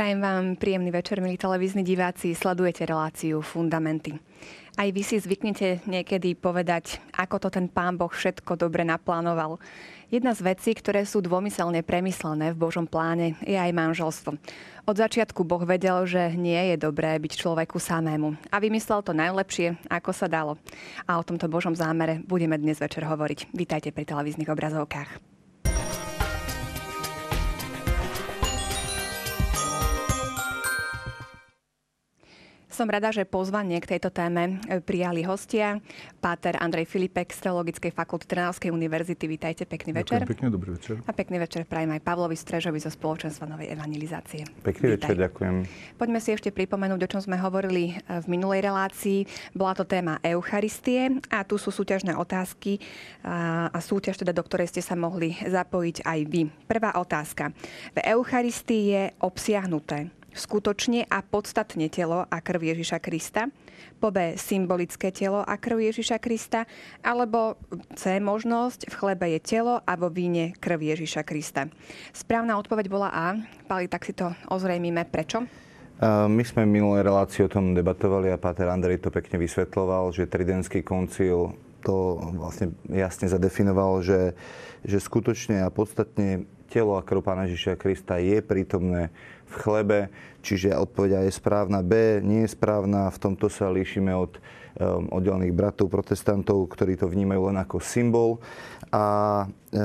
Prajem vám príjemný večer, milí televízni diváci. Sledujete reláciu Fundamenty. Aj vy si zvyknete niekedy povedať, ako to ten pán Boh všetko dobre naplánoval. Jedna z vecí, ktoré sú dvomyselne premyslené v Božom pláne, je aj manželstvo. Od začiatku Boh vedel, že nie je dobré byť človeku samému. A vymyslel to najlepšie, ako sa dalo. A o tomto Božom zámere budeme dnes večer hovoriť. Vítajte pri televíznych obrazovkách. Som rada, že pozvanie k tejto téme e, prijali hostia. Páter Andrej Filipek z Teologickej fakulty Trnavskej univerzity. Vítajte, pekný večer. Ďakujem pekne, dobrý večer. A pekný večer prajem aj Pavlovi Strežovi zo Spoločenstva Novej evangelizácie. Pekný Vítaj. večer, ďakujem. Poďme si ešte pripomenúť, o čom sme hovorili e, v minulej relácii. Bola to téma Eucharistie a tu sú súťažné otázky a súťaž, teda, do ktorej ste sa mohli zapojiť aj vy. Prvá otázka. V Eucharistii je obsiahnuté skutočne a podstatne telo a krv Ježiša Krista, po B symbolické telo a krv Ježiša Krista, alebo C možnosť, v chlebe je telo a vo víne krv Ježiša Krista. Správna odpoveď bola A. Pali, tak si to ozrejmime. Prečo? My sme v minulej relácii o tom debatovali a Páter Andrej to pekne vysvetloval, že Tridentský koncil to vlastne jasne zadefinoval, že, že skutočne a podstatne telo a krv Pána Ježiša Krista je prítomné v chlebe, čiže odpoveď je správna. B nie je správna, v tomto sa líšime od um, oddelených bratov protestantov, ktorí to vnímajú len ako symbol. A, e,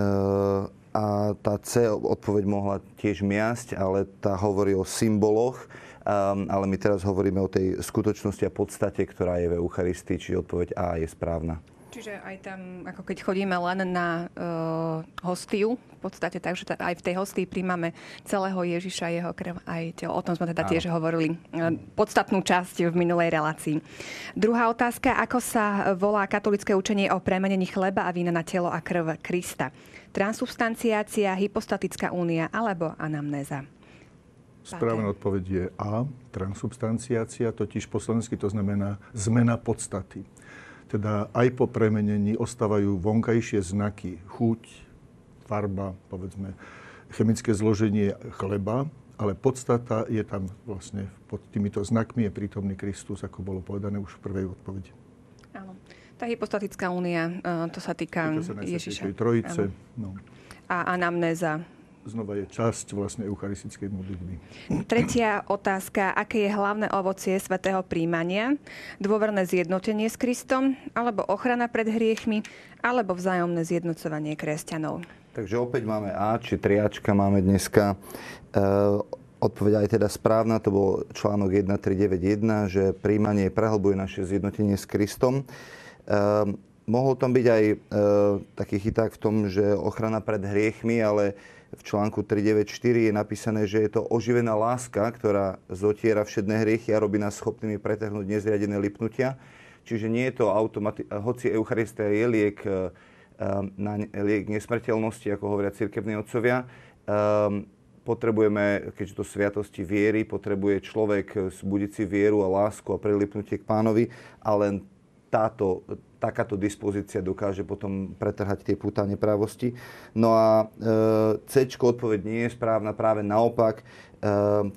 a tá C odpoveď mohla tiež miasť, ale tá hovorí o symboloch, um, ale my teraz hovoríme o tej skutočnosti a podstate, ktorá je v Eucharistii, čiže odpoveď A je správna. Čiže aj tam, ako keď chodíme len na uh, hostiu, v podstate tak, že aj v tej hostii príjmame celého Ježiša, jeho krv, aj telo. O tom sme teda Áno. tiež hovorili uh, podstatnú časť v minulej relácii. Druhá otázka, ako sa volá katolické učenie o premenení chleba a vína na telo a krv Krista? Transubstanciácia, hypostatická únia alebo anamnéza? Správna odpoveď je A. Transubstanciácia, totiž po slovensky to znamená zmena podstaty teda aj po premenení ostávajú vonkajšie znaky, chuť, farba, povedzme, chemické zloženie chleba, ale podstata je tam vlastne pod týmito znakmi je prítomný Kristus, ako bolo povedané už v prvej odpovedi. Áno. Tá hypostatická únia, e, to sa týka to sa Ježiša. Trojice. No. A anamnéza znova je časť vlastne eucharistickej modlitby. Tretia otázka. Aké je hlavné ovocie svätého príjmania? Dôverné zjednotenie s Kristom? Alebo ochrana pred hriechmi? Alebo vzájomné zjednocovanie kresťanov? Takže opäť máme A, či triačka máme dneska. E, odpoveď aj teda správna, to bol článok 1391, že príjmanie prehlbuje naše zjednotenie s Kristom. E, mohol tam byť aj e, taký chyták v tom, že ochrana pred hriechmi, ale v článku 394 je napísané, že je to oživená láska, ktorá zotiera všedné hriechy a robí nás schopnými pretrhnúť nezriadené lipnutia. Čiže nie je to automati- hoci Eucharistia je liek eh, na liek nesmrteľnosti, ako hovoria cirkevní otcovia, um, potrebujeme, keďže to sviatosti viery, potrebuje človek zbudiť si vieru a lásku a prilipnutie k pánovi a len táto, takáto dispozícia dokáže potom pretrhať tie púta neprávosti. No a e, C odpoveď nie je správna, práve naopak. E,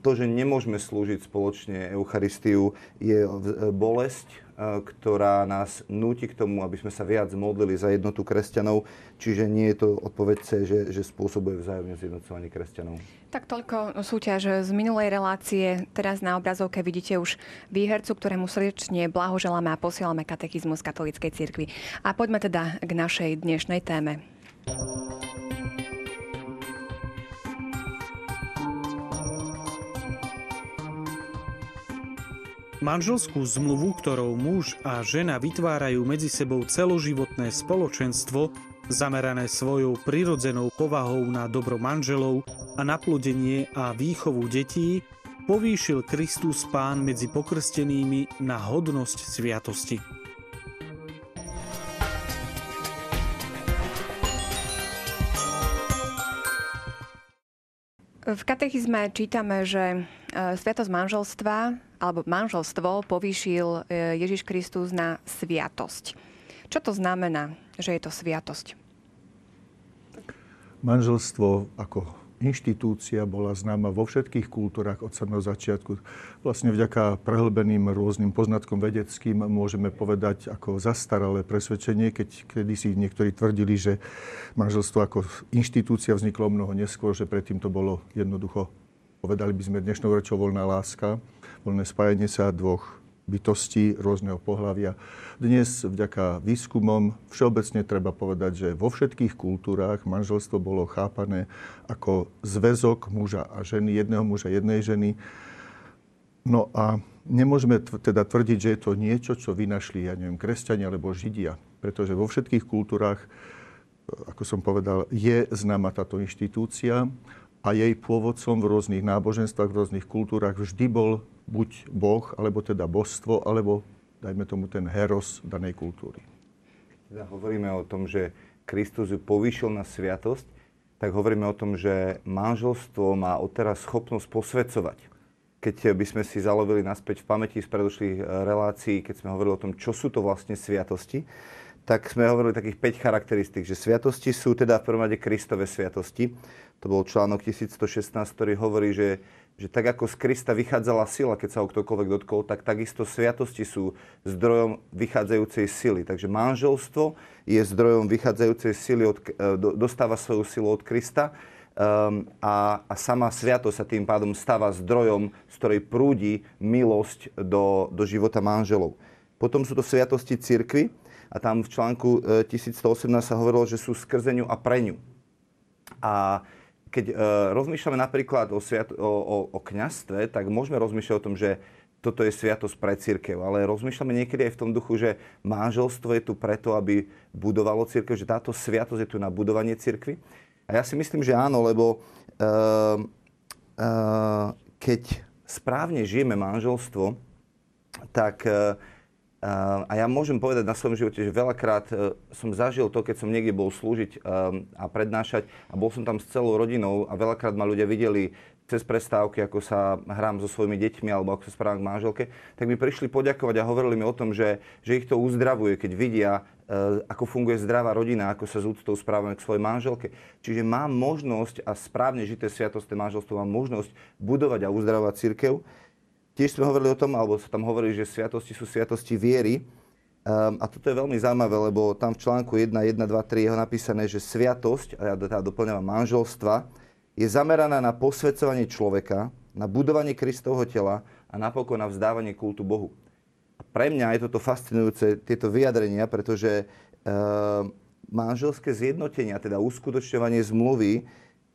to, že nemôžeme slúžiť spoločne Eucharistiu, je e, bolesť, ktorá nás núti k tomu, aby sme sa viac modlili za jednotu kresťanov. Čiže nie je to odpoveď C, že, že spôsobuje vzájomne zjednocovanie kresťanov. Tak toľko súťaž z minulej relácie. Teraz na obrazovke vidíte už výhercu, ktorému srdečne blahoželáme a posielame katechizmus katolíckej cirkvi. A poďme teda k našej dnešnej téme. Manželskú zmluvu, ktorou muž a žena vytvárajú medzi sebou celoživotné spoločenstvo, zamerané svojou prirodzenou povahou na dobro manželov a naplodenie a výchovu detí, povýšil Kristus Pán medzi pokrstenými na hodnosť sviatosti. V katechizme čítame, že e, sviatosť manželstva alebo manželstvo povýšil e, Ježiš Kristus na sviatosť. Čo to znamená, že je to sviatosť? Manželstvo ako inštitúcia bola známa vo všetkých kultúrach od samého začiatku. Vlastne vďaka prehlbeným rôznym poznatkom vedeckým môžeme povedať ako zastaralé presvedčenie, keď kedysi niektorí tvrdili, že manželstvo ako inštitúcia vzniklo mnoho neskôr, že predtým to bolo jednoducho, povedali by sme dnešnou rečou voľná láska, voľné spájanie sa dvoch bytosti rôzneho pohľavia. Dnes vďaka výskumom všeobecne treba povedať, že vo všetkých kultúrách manželstvo bolo chápané ako zväzok muža a ženy, jedného muža, jednej ženy. No a nemôžeme teda tvrdiť, že je to niečo, čo vynašli, ja neviem, kresťania alebo židia. Pretože vo všetkých kultúrách, ako som povedal, je známa táto inštitúcia a jej pôvodcom v rôznych náboženstvách, v rôznych kultúrach vždy bol buď Boh, alebo teda božstvo, alebo dajme tomu ten heros danej kultúry. Teda hovoríme o tom, že Kristus ju povýšil na sviatosť, tak hovoríme o tom, že manželstvo má odteraz schopnosť posvedcovať. Keď by sme si zalovili naspäť v pamäti z predošlých eh, relácií, keď sme hovorili o tom, čo sú to vlastne sviatosti, tak sme hovorili takých 5 charakteristík, že sviatosti sú teda v prvom rade Kristové sviatosti. To bol článok 1116, ktorý hovorí, že že tak ako z Krista vychádzala sila, keď sa ho ktokoľvek dotkol, tak takisto sviatosti sú zdrojom vychádzajúcej sily. Takže manželstvo je zdrojom vychádzajúcej sily, od, e, dostáva svoju silu od Krista um, a, a sama sviatosť sa tým pádom stáva zdrojom, z ktorej prúdi milosť do, do života manželov. Potom sú to sviatosti cirkvy a tam v článku 1118 e, sa hovorilo, že sú skrzeniu a preňu. A keď uh, rozmýšľame napríklad o, sviat- o, o, o kňastve, tak môžeme rozmýšľať o tom, že toto je sviatosť pre církev, ale rozmýšľame niekedy aj v tom duchu, že manželstvo je tu preto, aby budovalo církev, že táto sviatosť je tu na budovanie církvy. A ja si myslím, že áno, lebo uh, uh, keď správne žijeme manželstvo, tak uh, a ja môžem povedať na svojom živote, že veľakrát e, som zažil to, keď som niekde bol slúžiť e, a prednášať a bol som tam s celou rodinou a veľakrát ma ľudia videli cez prestávky, ako sa hrám so svojimi deťmi alebo ako sa správam k manželke, tak mi prišli poďakovať a hovorili mi o tom, že, že ich to uzdravuje, keď vidia, e, ako funguje zdravá rodina, ako sa z úctou správame k svojej manželke. Čiže mám možnosť a správne žité sviatostné manželstvo, mám možnosť budovať a uzdravovať církev. Tiež sme hovorili o tom, alebo sa tam hovorí, že sviatosti sú sviatosti viery. Um, a toto je veľmi zaujímavé, lebo tam v článku 1, 1, 2, 3 je napísané, že sviatosť, a ja teda doplňujem manželstva, je zameraná na posvedcovanie človeka, na budovanie Kristovho tela a napokon na vzdávanie kultu Bohu. A pre mňa je toto fascinujúce, tieto vyjadrenia, pretože um, manželské zjednotenia, teda uskutočňovanie zmluvy,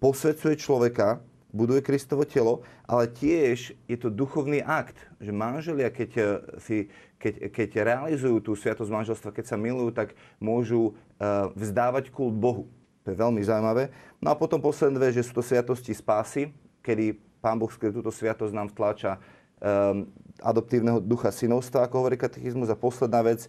posvedcuje človeka, buduje Kristovo telo, ale tiež je to duchovný akt, že manželia, keď, eh, si, keď, keď realizujú tú sviatosť manželstva, keď sa milujú, tak môžu uh, vzdávať kult Bohu. To je veľmi zaujímavé. No a potom posledné dve, že sú to sviatosti spásy, kedy Pán Boh skrze túto sviatosť nám vtláča um, adoptívneho ducha synovstva, ako hovorí katechizmus. A posledná vec,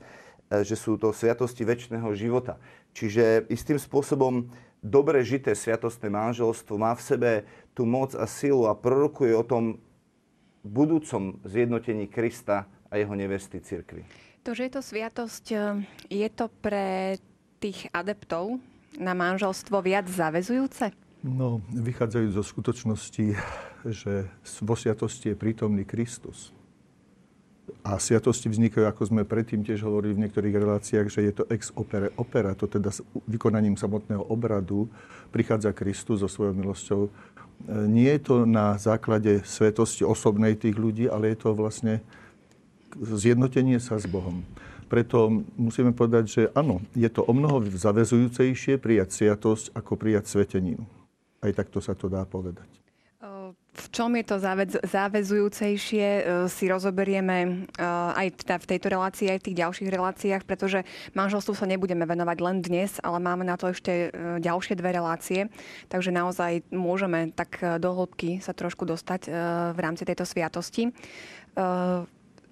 že sú to sviatosti väčšného života. Čiže istým spôsobom dobre žité sviatostné manželstvo má v sebe tú moc a silu a prorokuje o tom budúcom zjednotení Krista a jeho nevesty cirkvi. To, že je to sviatosť, e, je to pre tých adeptov na manželstvo viac zavezujúce? No, vychádzajú zo skutočnosti, že vo sviatosti je prítomný Kristus. A sviatosti vznikajú, ako sme predtým tiež hovorili v niektorých reláciách, že je to ex opere opera, to teda s vykonaním samotného obradu prichádza Kristus so svojou milosťou nie je to na základe svetosti osobnej tých ľudí, ale je to vlastne zjednotenie sa s Bohom. Preto musíme povedať, že áno, je to o mnoho zavezujúcejšie prijať sviatosť, ako prijať sveteninu. Aj takto sa to dá povedať. Čom je to záväzujúcejšie, e, si rozoberieme e, aj v tejto relácii, aj v tých ďalších reláciách, pretože manželstvu sa nebudeme venovať len dnes, ale máme na to ešte e, ďalšie dve relácie, takže naozaj môžeme tak do hĺbky sa trošku dostať v rámci tejto sviatosti.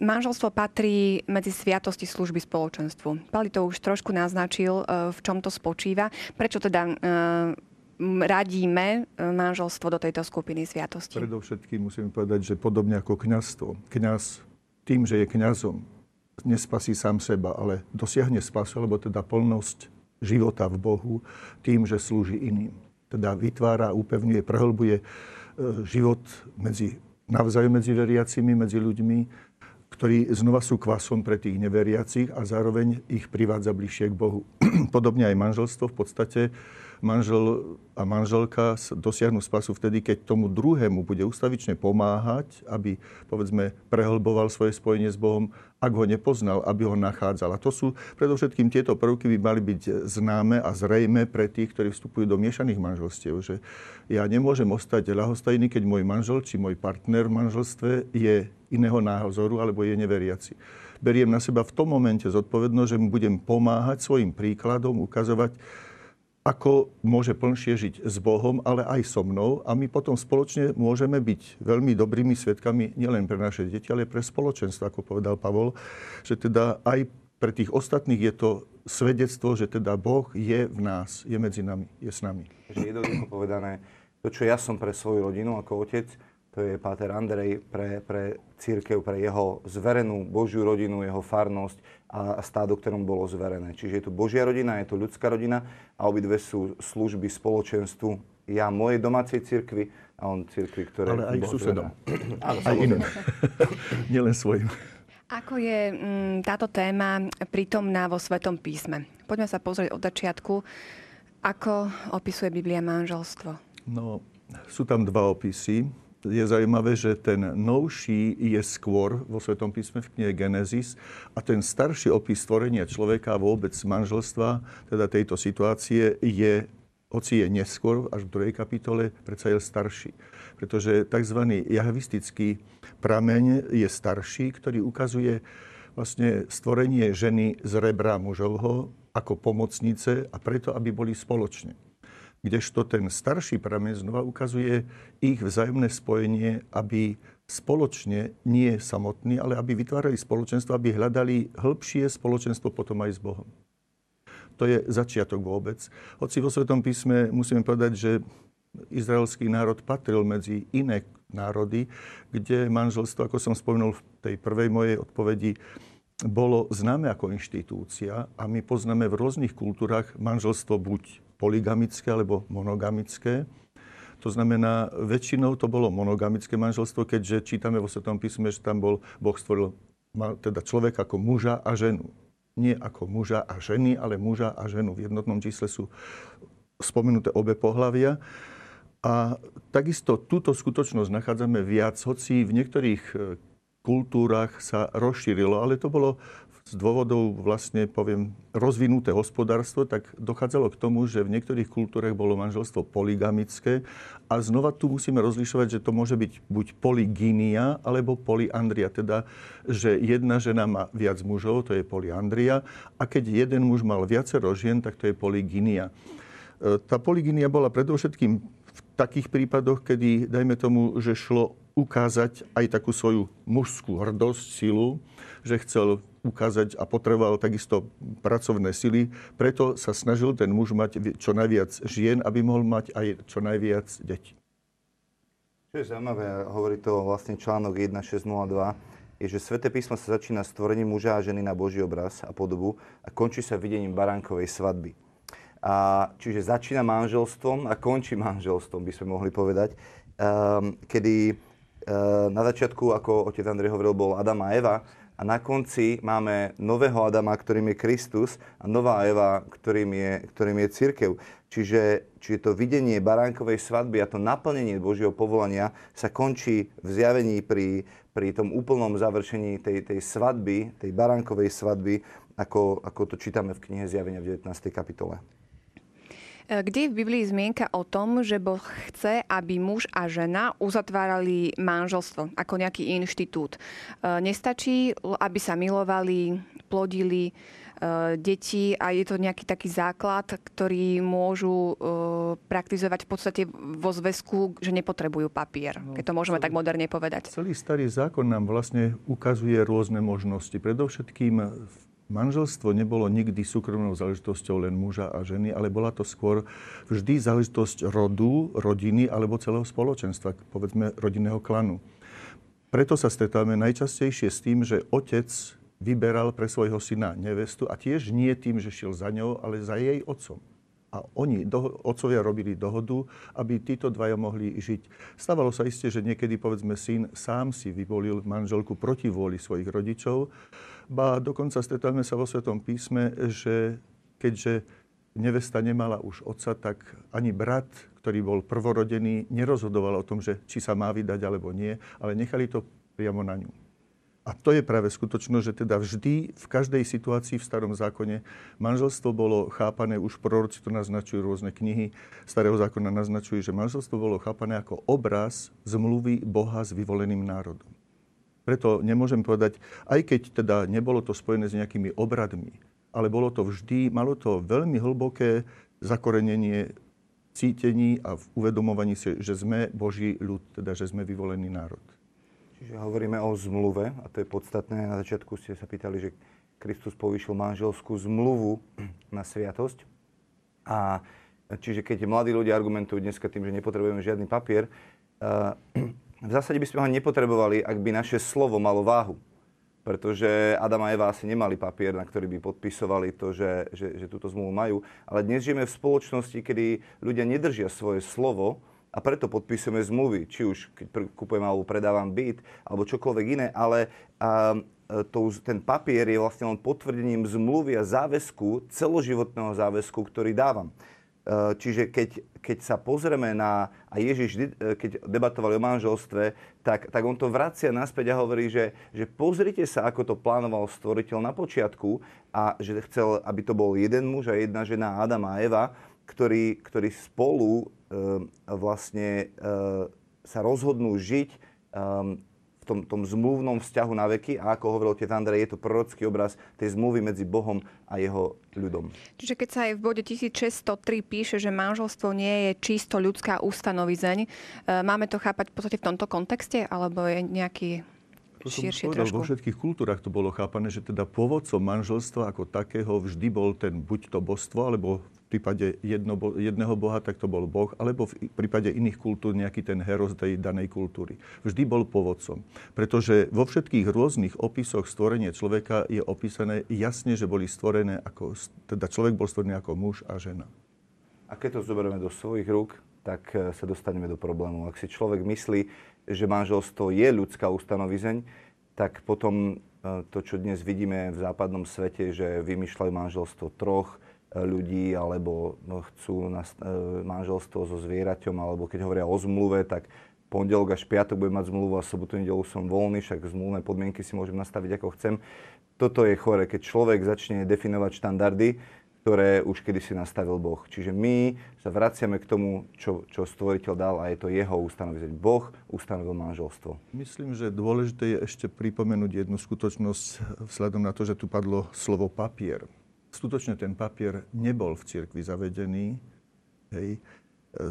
Manželstvo patrí medzi sviatosti služby spoločenstvu. Pali to už trošku naznačil, v čom to spočíva. Prečo teda radíme e, manželstvo do tejto skupiny sviatosti? Predovšetkým musím povedať, že podobne ako kňazstvo. Kňaz tým, že je kňazom, nespasí sám seba, ale dosiahne spasu, alebo teda plnosť života v Bohu tým, že slúži iným. teda vytvára, upevňuje, prehlbuje e, život medzi, navzájom medzi veriacimi, medzi ľuďmi, ktorí znova sú kvasom pre tých neveriacich a zároveň ich privádza bližšie k Bohu. Podobne aj manželstvo v podstate manžel a manželka dosiahnu spasu vtedy, keď tomu druhému bude ustavične pomáhať, aby, povedzme, prehlboval svoje spojenie s Bohom, ak ho nepoznal, aby ho nachádzal. A to sú, predovšetkým tieto prvky by mali byť známe a zrejme pre tých, ktorí vstupujú do miešaných manželstiev. Že ja nemôžem ostať ľahostajný, keď môj manžel či môj partner v manželstve je iného názoru alebo je neveriaci beriem na seba v tom momente zodpovednosť, že mu budem pomáhať svojim príkladom, ukazovať, ako môže plnšie žiť s Bohom, ale aj so mnou a my potom spoločne môžeme byť veľmi dobrými svetkami nielen pre naše deti, ale pre spoločenstvo, ako povedal Pavol, že teda aj pre tých ostatných je to svedectvo, že teda Boh je v nás, je medzi nami, je s nami. Takže jednoducho povedané, to, čo ja som pre svoju rodinu ako otec, to je Páter Andrej pre, pre církev, pre jeho zverenú Božiu rodinu, jeho farnosť a stádo, ktorom bolo zverené. Čiže je tu Božia rodina, je tu ľudská rodina a obidve sú služby spoločenstvu. Ja mojej domácej cirkvi a on cirkvi, ktoré... Ale aj susedom. aj iným. Nielen svojim. Ako je m, mm, táto téma prítomná vo Svetom písme? Poďme sa pozrieť od začiatku. Ako opisuje Biblia manželstvo? No, sú tam dva opisy je zaujímavé, že ten novší je skôr vo Svetom písme v knihe Genesis a ten starší opis stvorenia človeka vôbec manželstva, teda tejto situácie, je, hoci je neskôr, až v druhej kapitole, predsa je starší. Pretože tzv. jahvistický prameň je starší, ktorý ukazuje vlastne stvorenie ženy z rebra mužovho ako pomocnice a preto, aby boli spoločne kdežto ten starší prameň znova ukazuje ich vzájomné spojenie, aby spoločne, nie samotní, ale aby vytvárali spoločenstvo, aby hľadali hĺbšie spoločenstvo potom aj s Bohom. To je začiatok vôbec. Hoci vo Svetom písme musíme povedať, že izraelský národ patril medzi iné národy, kde manželstvo, ako som spomenul v tej prvej mojej odpovedi, bolo známe ako inštitúcia a my poznáme v rôznych kultúrach manželstvo buď polygamické alebo monogamické. To znamená, väčšinou to bolo monogamické manželstvo, keďže čítame vo Svetom písme, že tam bol, Boh stvoril teda človek ako muža a ženu. Nie ako muža a ženy, ale muža a ženu. V jednotnom čísle sú spomenuté obe pohlavia. A takisto túto skutočnosť nachádzame viac, hoci v niektorých e, kultúrach sa rozšírilo, ale to bolo z dôvodov vlastne, poviem, rozvinuté hospodárstvo, tak dochádzalo k tomu, že v niektorých kultúrach bolo manželstvo polygamické a znova tu musíme rozlišovať, že to môže byť buď polygynia alebo polyandria, teda, že jedna žena má viac mužov, to je polyandria a keď jeden muž mal viacero žien, tak to je polygynia. E, tá polygynia bola predovšetkým takých prípadoch, kedy, dajme tomu, že šlo ukázať aj takú svoju mužskú hrdosť, silu, že chcel ukázať a potreboval takisto pracovné sily. Preto sa snažil ten muž mať čo najviac žien, aby mohol mať aj čo najviac detí. Čo je zaujímavé, hovorí to vlastne článok 1602, je, že Sveté písmo sa začína stvorením muža a ženy na Boží obraz a podobu a končí sa videním baránkovej svadby. A, čiže začína manželstvom a končí manželstvom, by sme mohli povedať, um, kedy uh, na začiatku, ako otec Andrej hovoril, bol Adam a Eva, a na konci máme nového Adama, ktorým je Kristus a nová Eva, ktorým je, ktorým je církev. Čiže, čiže to videnie baránkovej svadby a to naplnenie Božieho povolania sa končí v zjavení pri, pri tom úplnom završení tej, tej svadby, tej baránkovej svadby, ako, ako to čítame v knihe Zjavenia v 19. kapitole. E, kde je v Biblii zmienka o tom, že Boh chce, aby muž a žena uzatvárali manželstvo ako nejaký inštitút? E, nestačí, aby sa milovali, plodili e, deti a je to nejaký taký základ, ktorý môžu praktizovať v podstate vo zväzku, že nepotrebujú papier, no, keď to môžeme celý, tak moderne povedať. Celý starý zákon nám vlastne ukazuje rôzne možnosti. Predovšetkým v Manželstvo nebolo nikdy súkromnou záležitosťou len muža a ženy, ale bola to skôr vždy záležitosť rodu, rodiny alebo celého spoločenstva, povedzme rodinného klanu. Preto sa stretávame najčastejšie s tým, že otec vyberal pre svojho syna nevestu a tiež nie tým, že šiel za ňou, ale za jej otcom. A oni, do, otcovia robili dohodu, aby títo dvaja mohli žiť. Stávalo sa isté, že niekedy, povedzme, syn sám si vyvolil manželku proti vôli svojich rodičov. Ba dokonca stretávame sa vo Svetom písme, že keďže nevesta nemala už otca, tak ani brat, ktorý bol prvorodený, nerozhodoval o tom, že či sa má vydať alebo nie, ale nechali to priamo na ňu. A to je práve skutočnosť, že teda vždy v každej situácii v starom zákone manželstvo bolo chápané, už proroci to naznačujú, rôzne knihy starého zákona naznačujú, že manželstvo bolo chápané ako obraz zmluvy Boha s vyvoleným národom. Preto nemôžem povedať, aj keď teda nebolo to spojené s nejakými obradmi, ale bolo to vždy, malo to veľmi hlboké zakorenenie cítení a v uvedomovaní si, že sme Boží ľud, teda že sme vyvolený národ. Čiže hovoríme o zmluve a to je podstatné. Na začiatku ste sa pýtali, že Kristus povýšil manželskú zmluvu na sviatosť. A čiže keď mladí ľudia argumentujú dneska tým, že nepotrebujeme žiadny papier, v zásade by sme ho nepotrebovali, ak by naše slovo malo váhu. Pretože Adam a Eva asi nemali papier, na ktorý by podpisovali to, že, že, že túto zmluvu majú. Ale dnes žijeme v spoločnosti, kedy ľudia nedržia svoje slovo a preto podpisujeme zmluvy, či už keď kupujem alebo predávam byt, alebo čokoľvek iné, ale a, to, ten papier je vlastne len potvrdením zmluvy a záväzku, celoživotného záväzku, ktorý dávam. E, čiže keď, keď sa pozrieme na, a Ježiš, e, keď debatovali o manželstve, tak, tak on to vracia naspäť a hovorí, že, že pozrite sa, ako to plánoval stvoriteľ na počiatku a že chcel, aby to bol jeden muž a jedna žena, Adam a Eva, ktorí, ktorí spolu Ehm, vlastne ehm, sa rozhodnú žiť v tom, tom zmluvnom vzťahu na veky a ako hovoril otec Andrej, je to prorocký obraz tej zmluvy medzi Bohom a jeho ľudom. Čiže keď sa aj v bode 1603 píše, že manželstvo nie je čisto ľudská ústanovizeň, máme to chápať v podstate v tomto kontexte, alebo je nejaký to som povedal, trošku. vo všetkých kultúrach to bolo chápané, že teda pôvodcom manželstva ako takého vždy bol ten buď to božstvo, alebo prípade jedno, jedného boha, tak to bol boh, alebo v prípade iných kultúr nejaký ten heros tej danej kultúry. Vždy bol povodcom. Pretože vo všetkých rôznych opisoch stvorenia človeka je opísané jasne, že boli stvorené ako, teda človek bol stvorený ako muž a žena. A keď to zoberieme do svojich rúk, tak e, sa dostaneme do problému. Ak si človek myslí, že manželstvo je ľudská ustanovizeň, tak potom e, to, čo dnes vidíme v západnom svete, že vymýšľajú manželstvo troch, ľudí, alebo no, chcú na e, manželstvo so zvieraťom, alebo keď hovoria o zmluve, tak pondelok až piatok budem mať zmluvu a sobotu nedelu som voľný, však zmluvné podmienky si môžem nastaviť ako chcem. Toto je chore, keď človek začne definovať štandardy, ktoré už kedysi nastavil Boh. Čiže my sa vraciame k tomu, čo, čo stvoriteľ dal a je to jeho ustanovizeň. Boh ustanovil manželstvo. Myslím, že dôležité je ešte pripomenúť jednu skutočnosť vzhľadom na to, že tu padlo slovo papier skutočne ten papier nebol v cirkvi zavedený. Hej.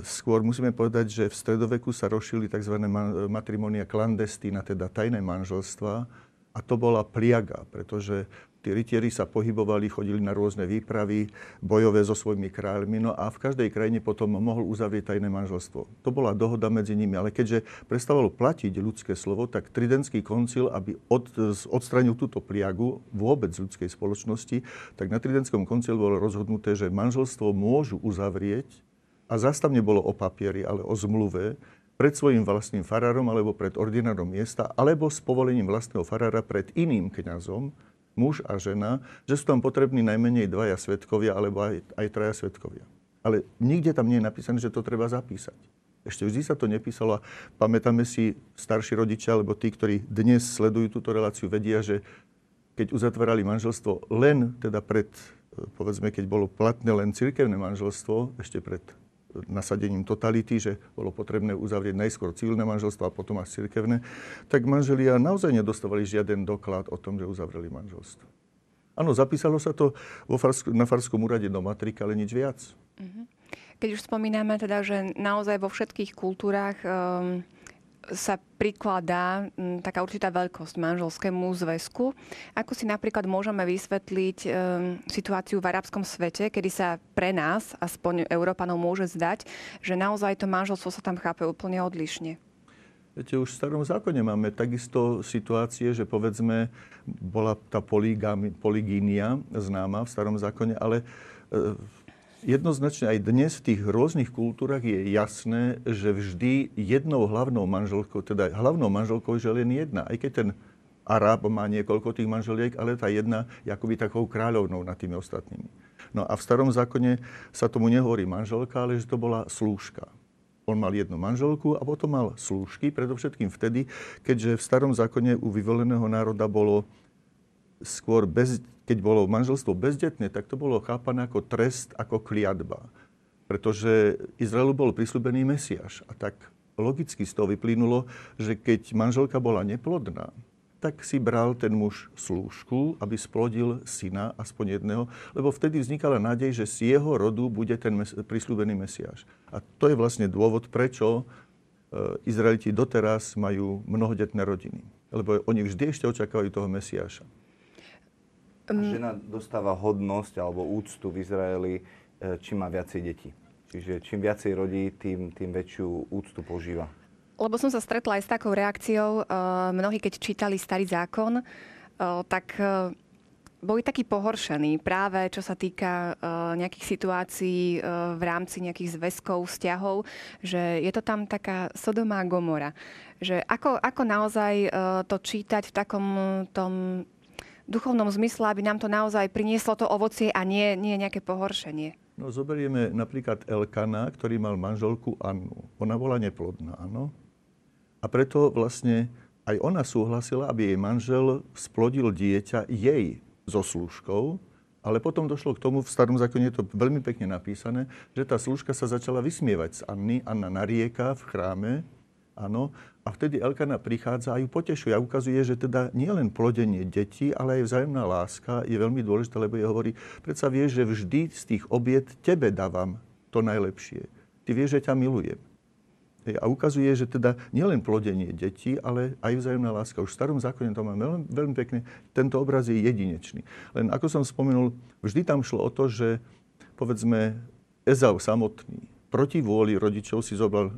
Skôr musíme povedať, že v stredoveku sa rozšili tzv. matrimonia klandestína, teda tajné manželstva. A to bola pliaga, pretože tí rytieri sa pohybovali, chodili na rôzne výpravy, bojové so svojimi kráľmi, no a v každej krajine potom mohol uzavrieť tajné manželstvo. To bola dohoda medzi nimi, ale keďže prestávalo platiť ľudské slovo, tak Tridentský koncil, aby od, odstranil túto pliagu vôbec ľudskej spoločnosti, tak na Tridentskom koncile bolo rozhodnuté, že manželstvo môžu uzavrieť a zase nebolo o papieri, ale o zmluve, pred svojim vlastným farárom alebo pred ordinárom miesta, alebo s povolením vlastného farára pred iným kňazom, muž a žena, že sú tam potrební najmenej dvaja svetkovia alebo aj, aj traja svetkovia. Ale nikde tam nie je napísané, že to treba zapísať. Ešte vždy sa to nepísalo a pamätáme si starší rodičia, alebo tí, ktorí dnes sledujú túto reláciu, vedia, že keď uzatvárali manželstvo len teda pred, povedzme, keď bolo platné len cirkevné manželstvo, ešte pred nasadením totality, že bolo potrebné uzavrieť najskôr civilné manželstvo a potom až cirkevné, tak manželia naozaj nedostávali žiaden doklad o tom, že uzavreli manželstvo. Áno, zapísalo sa to vo Farsk- na Farskom úrade do matriky, ale nič viac. Mhm. Keď už spomíname teda, že naozaj vo všetkých kultúrach um sa prikladá mm, taká určitá veľkosť manželskému zväzku. Ako si napríklad môžeme vysvetliť um, situáciu v arabskom svete, kedy sa pre nás, aspoň Európanov, môže zdať, že naozaj to manželstvo sa tam chápe úplne odlišne? Viete, už v starom zákone máme takisto situácie, že povedzme, bola tá poligínia známa v starom zákone, ale e, Jednoznačne aj dnes v tých rôznych kultúrach je jasné, že vždy jednou hlavnou manželkou, teda hlavnou manželkou je len jedna. Aj keď ten Arab má niekoľko tých manželiek, ale tá jedna je akoby takou kráľovnou nad tými ostatnými. No a v starom zákone sa tomu nehovorí manželka, ale že to bola slúžka. On mal jednu manželku a potom mal slúžky, predovšetkým vtedy, keďže v starom zákone u vyvoleného národa bolo skôr bez, keď bolo manželstvo bezdetné, tak to bolo chápané ako trest, ako kliatba. Pretože Izraelu bol prislúbený Mesiaš. A tak logicky z toho vyplynulo, že keď manželka bola neplodná, tak si bral ten muž slúžku, aby splodil syna, aspoň jedného, lebo vtedy vznikala nádej, že z jeho rodu bude ten mes- prislúbený Mesiáš. A to je vlastne dôvod, prečo e, Izraeliti doteraz majú mnohodetné rodiny. Lebo oni vždy ešte očakávajú toho Mesiáša. A žena dostáva hodnosť alebo úctu v Izraeli, e, čím má viacej detí. Čiže čím viacej rodí, tým, tým väčšiu úctu požíva. Lebo som sa stretla aj s takou reakciou. E, mnohí, keď čítali Starý zákon, e, tak boli takí pohoršení práve čo sa týka nejakých situácií v rámci nejakých zväzkov, vzťahov, že je to tam taká Sodoma Gomora. Že ako, ako naozaj to čítať v takom tom duchovnom zmysle, aby nám to naozaj prinieslo to ovocie a nie, nie nejaké pohoršenie? No, zoberieme napríklad Elkana, ktorý mal manželku Annu. Ona bola neplodná, áno. A preto vlastne aj ona súhlasila, aby jej manžel splodil dieťa jej so služkou, ale potom došlo k tomu, v starom zákone je to veľmi pekne napísané, že tá služka sa začala vysmievať z Anny. Anna narieka v chráme, áno, a vtedy Elkana prichádza a ju potešuje a ukazuje, že teda nie len plodenie detí, ale aj vzájomná láska je veľmi dôležitá, lebo je hovorí, predsa vieš, že vždy z tých obiet tebe dávam to najlepšie. Ty vieš, že ťa milujem. A ukazuje, že teda nielen plodenie detí, ale aj vzájomná láska. Už v starom zákone to máme veľmi, veľmi pekne. Tento obraz je jedinečný. Len ako som spomenul, vždy tam šlo o to, že povedzme Ezau samotný proti vôli rodičov si zobral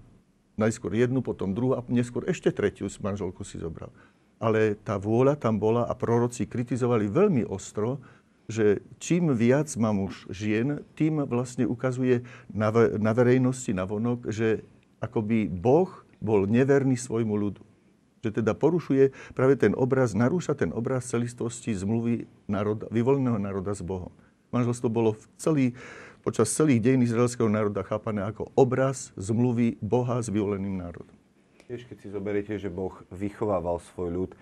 najskôr jednu, potom druhú a neskôr ešte tretiu manželku si zobral. Ale tá vôľa tam bola a proroci kritizovali veľmi ostro, že čím viac má muž žien, tým vlastne ukazuje na, na verejnosti, na vonok, že akoby Boh bol neverný svojmu ľudu. Že teda porušuje práve ten obraz, narúša ten obraz celistvosti zmluvy národa, vyvoleného národa s Bohom. Manželstvo bolo v celý, počas celých dejín izraelského národa chápané ako obraz zmluvy Boha s vyvoleným národom. Tiež keď si zoberiete, že Boh vychovával svoj ľud, eh,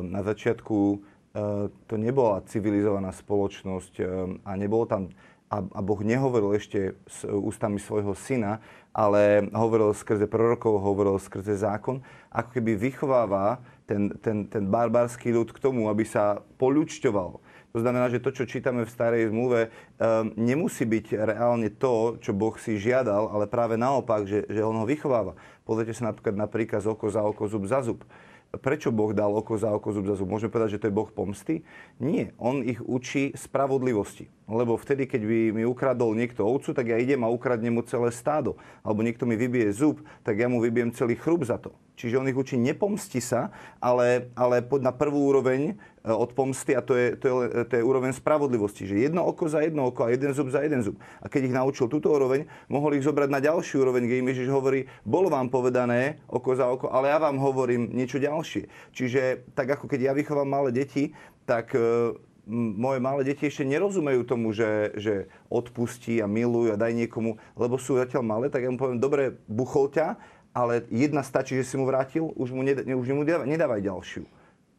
na začiatku eh, to nebola civilizovaná spoločnosť eh, a nebolo tam a Boh nehovoril ešte s ústami svojho syna, ale hovoril skrze prorokov, hovoril skrze zákon, ako keby vychováva ten, ten, ten barbarský ľud k tomu, aby sa poľučťoval to znamená, že to, čo čítame v starej zmluve, um, nemusí byť reálne to, čo Boh si žiadal, ale práve naopak, že, že on ho vychováva. Pozrite sa napríklad na príkaz oko za oko, zub za zub. Prečo Boh dal oko za oko, zub za zub? Môžeme povedať, že to je Boh pomsty? Nie. On ich učí spravodlivosti. Lebo vtedy, keď by mi ukradol niekto ovcu, tak ja idem a ukradnem mu celé stádo. Alebo niekto mi vybije zub, tak ja mu vybijem celý chrub za to. Čiže on ich učí nepomsti sa, ale, ale na prvú úroveň e, od pomsty a to je, to, je, to je úroveň spravodlivosti. Že jedno oko za jedno oko a jeden zub za jeden zub. A keď ich naučil túto úroveň, mohol ich zobrať na ďalšiu úroveň, kde im Ježiš hovorí, bolo vám povedané oko za oko, ale ja vám hovorím niečo ďalšie. Čiže tak ako keď ja vychovám malé deti, tak e, moje malé deti ešte nerozumejú tomu, že, že odpustí a milujú a daj niekomu, lebo sú zatiaľ malé, tak ja mu poviem, dobre, buchol ťa, ale jedna stačí, že si mu vrátil, už mu, nedá, už nedávaj ďalšiu.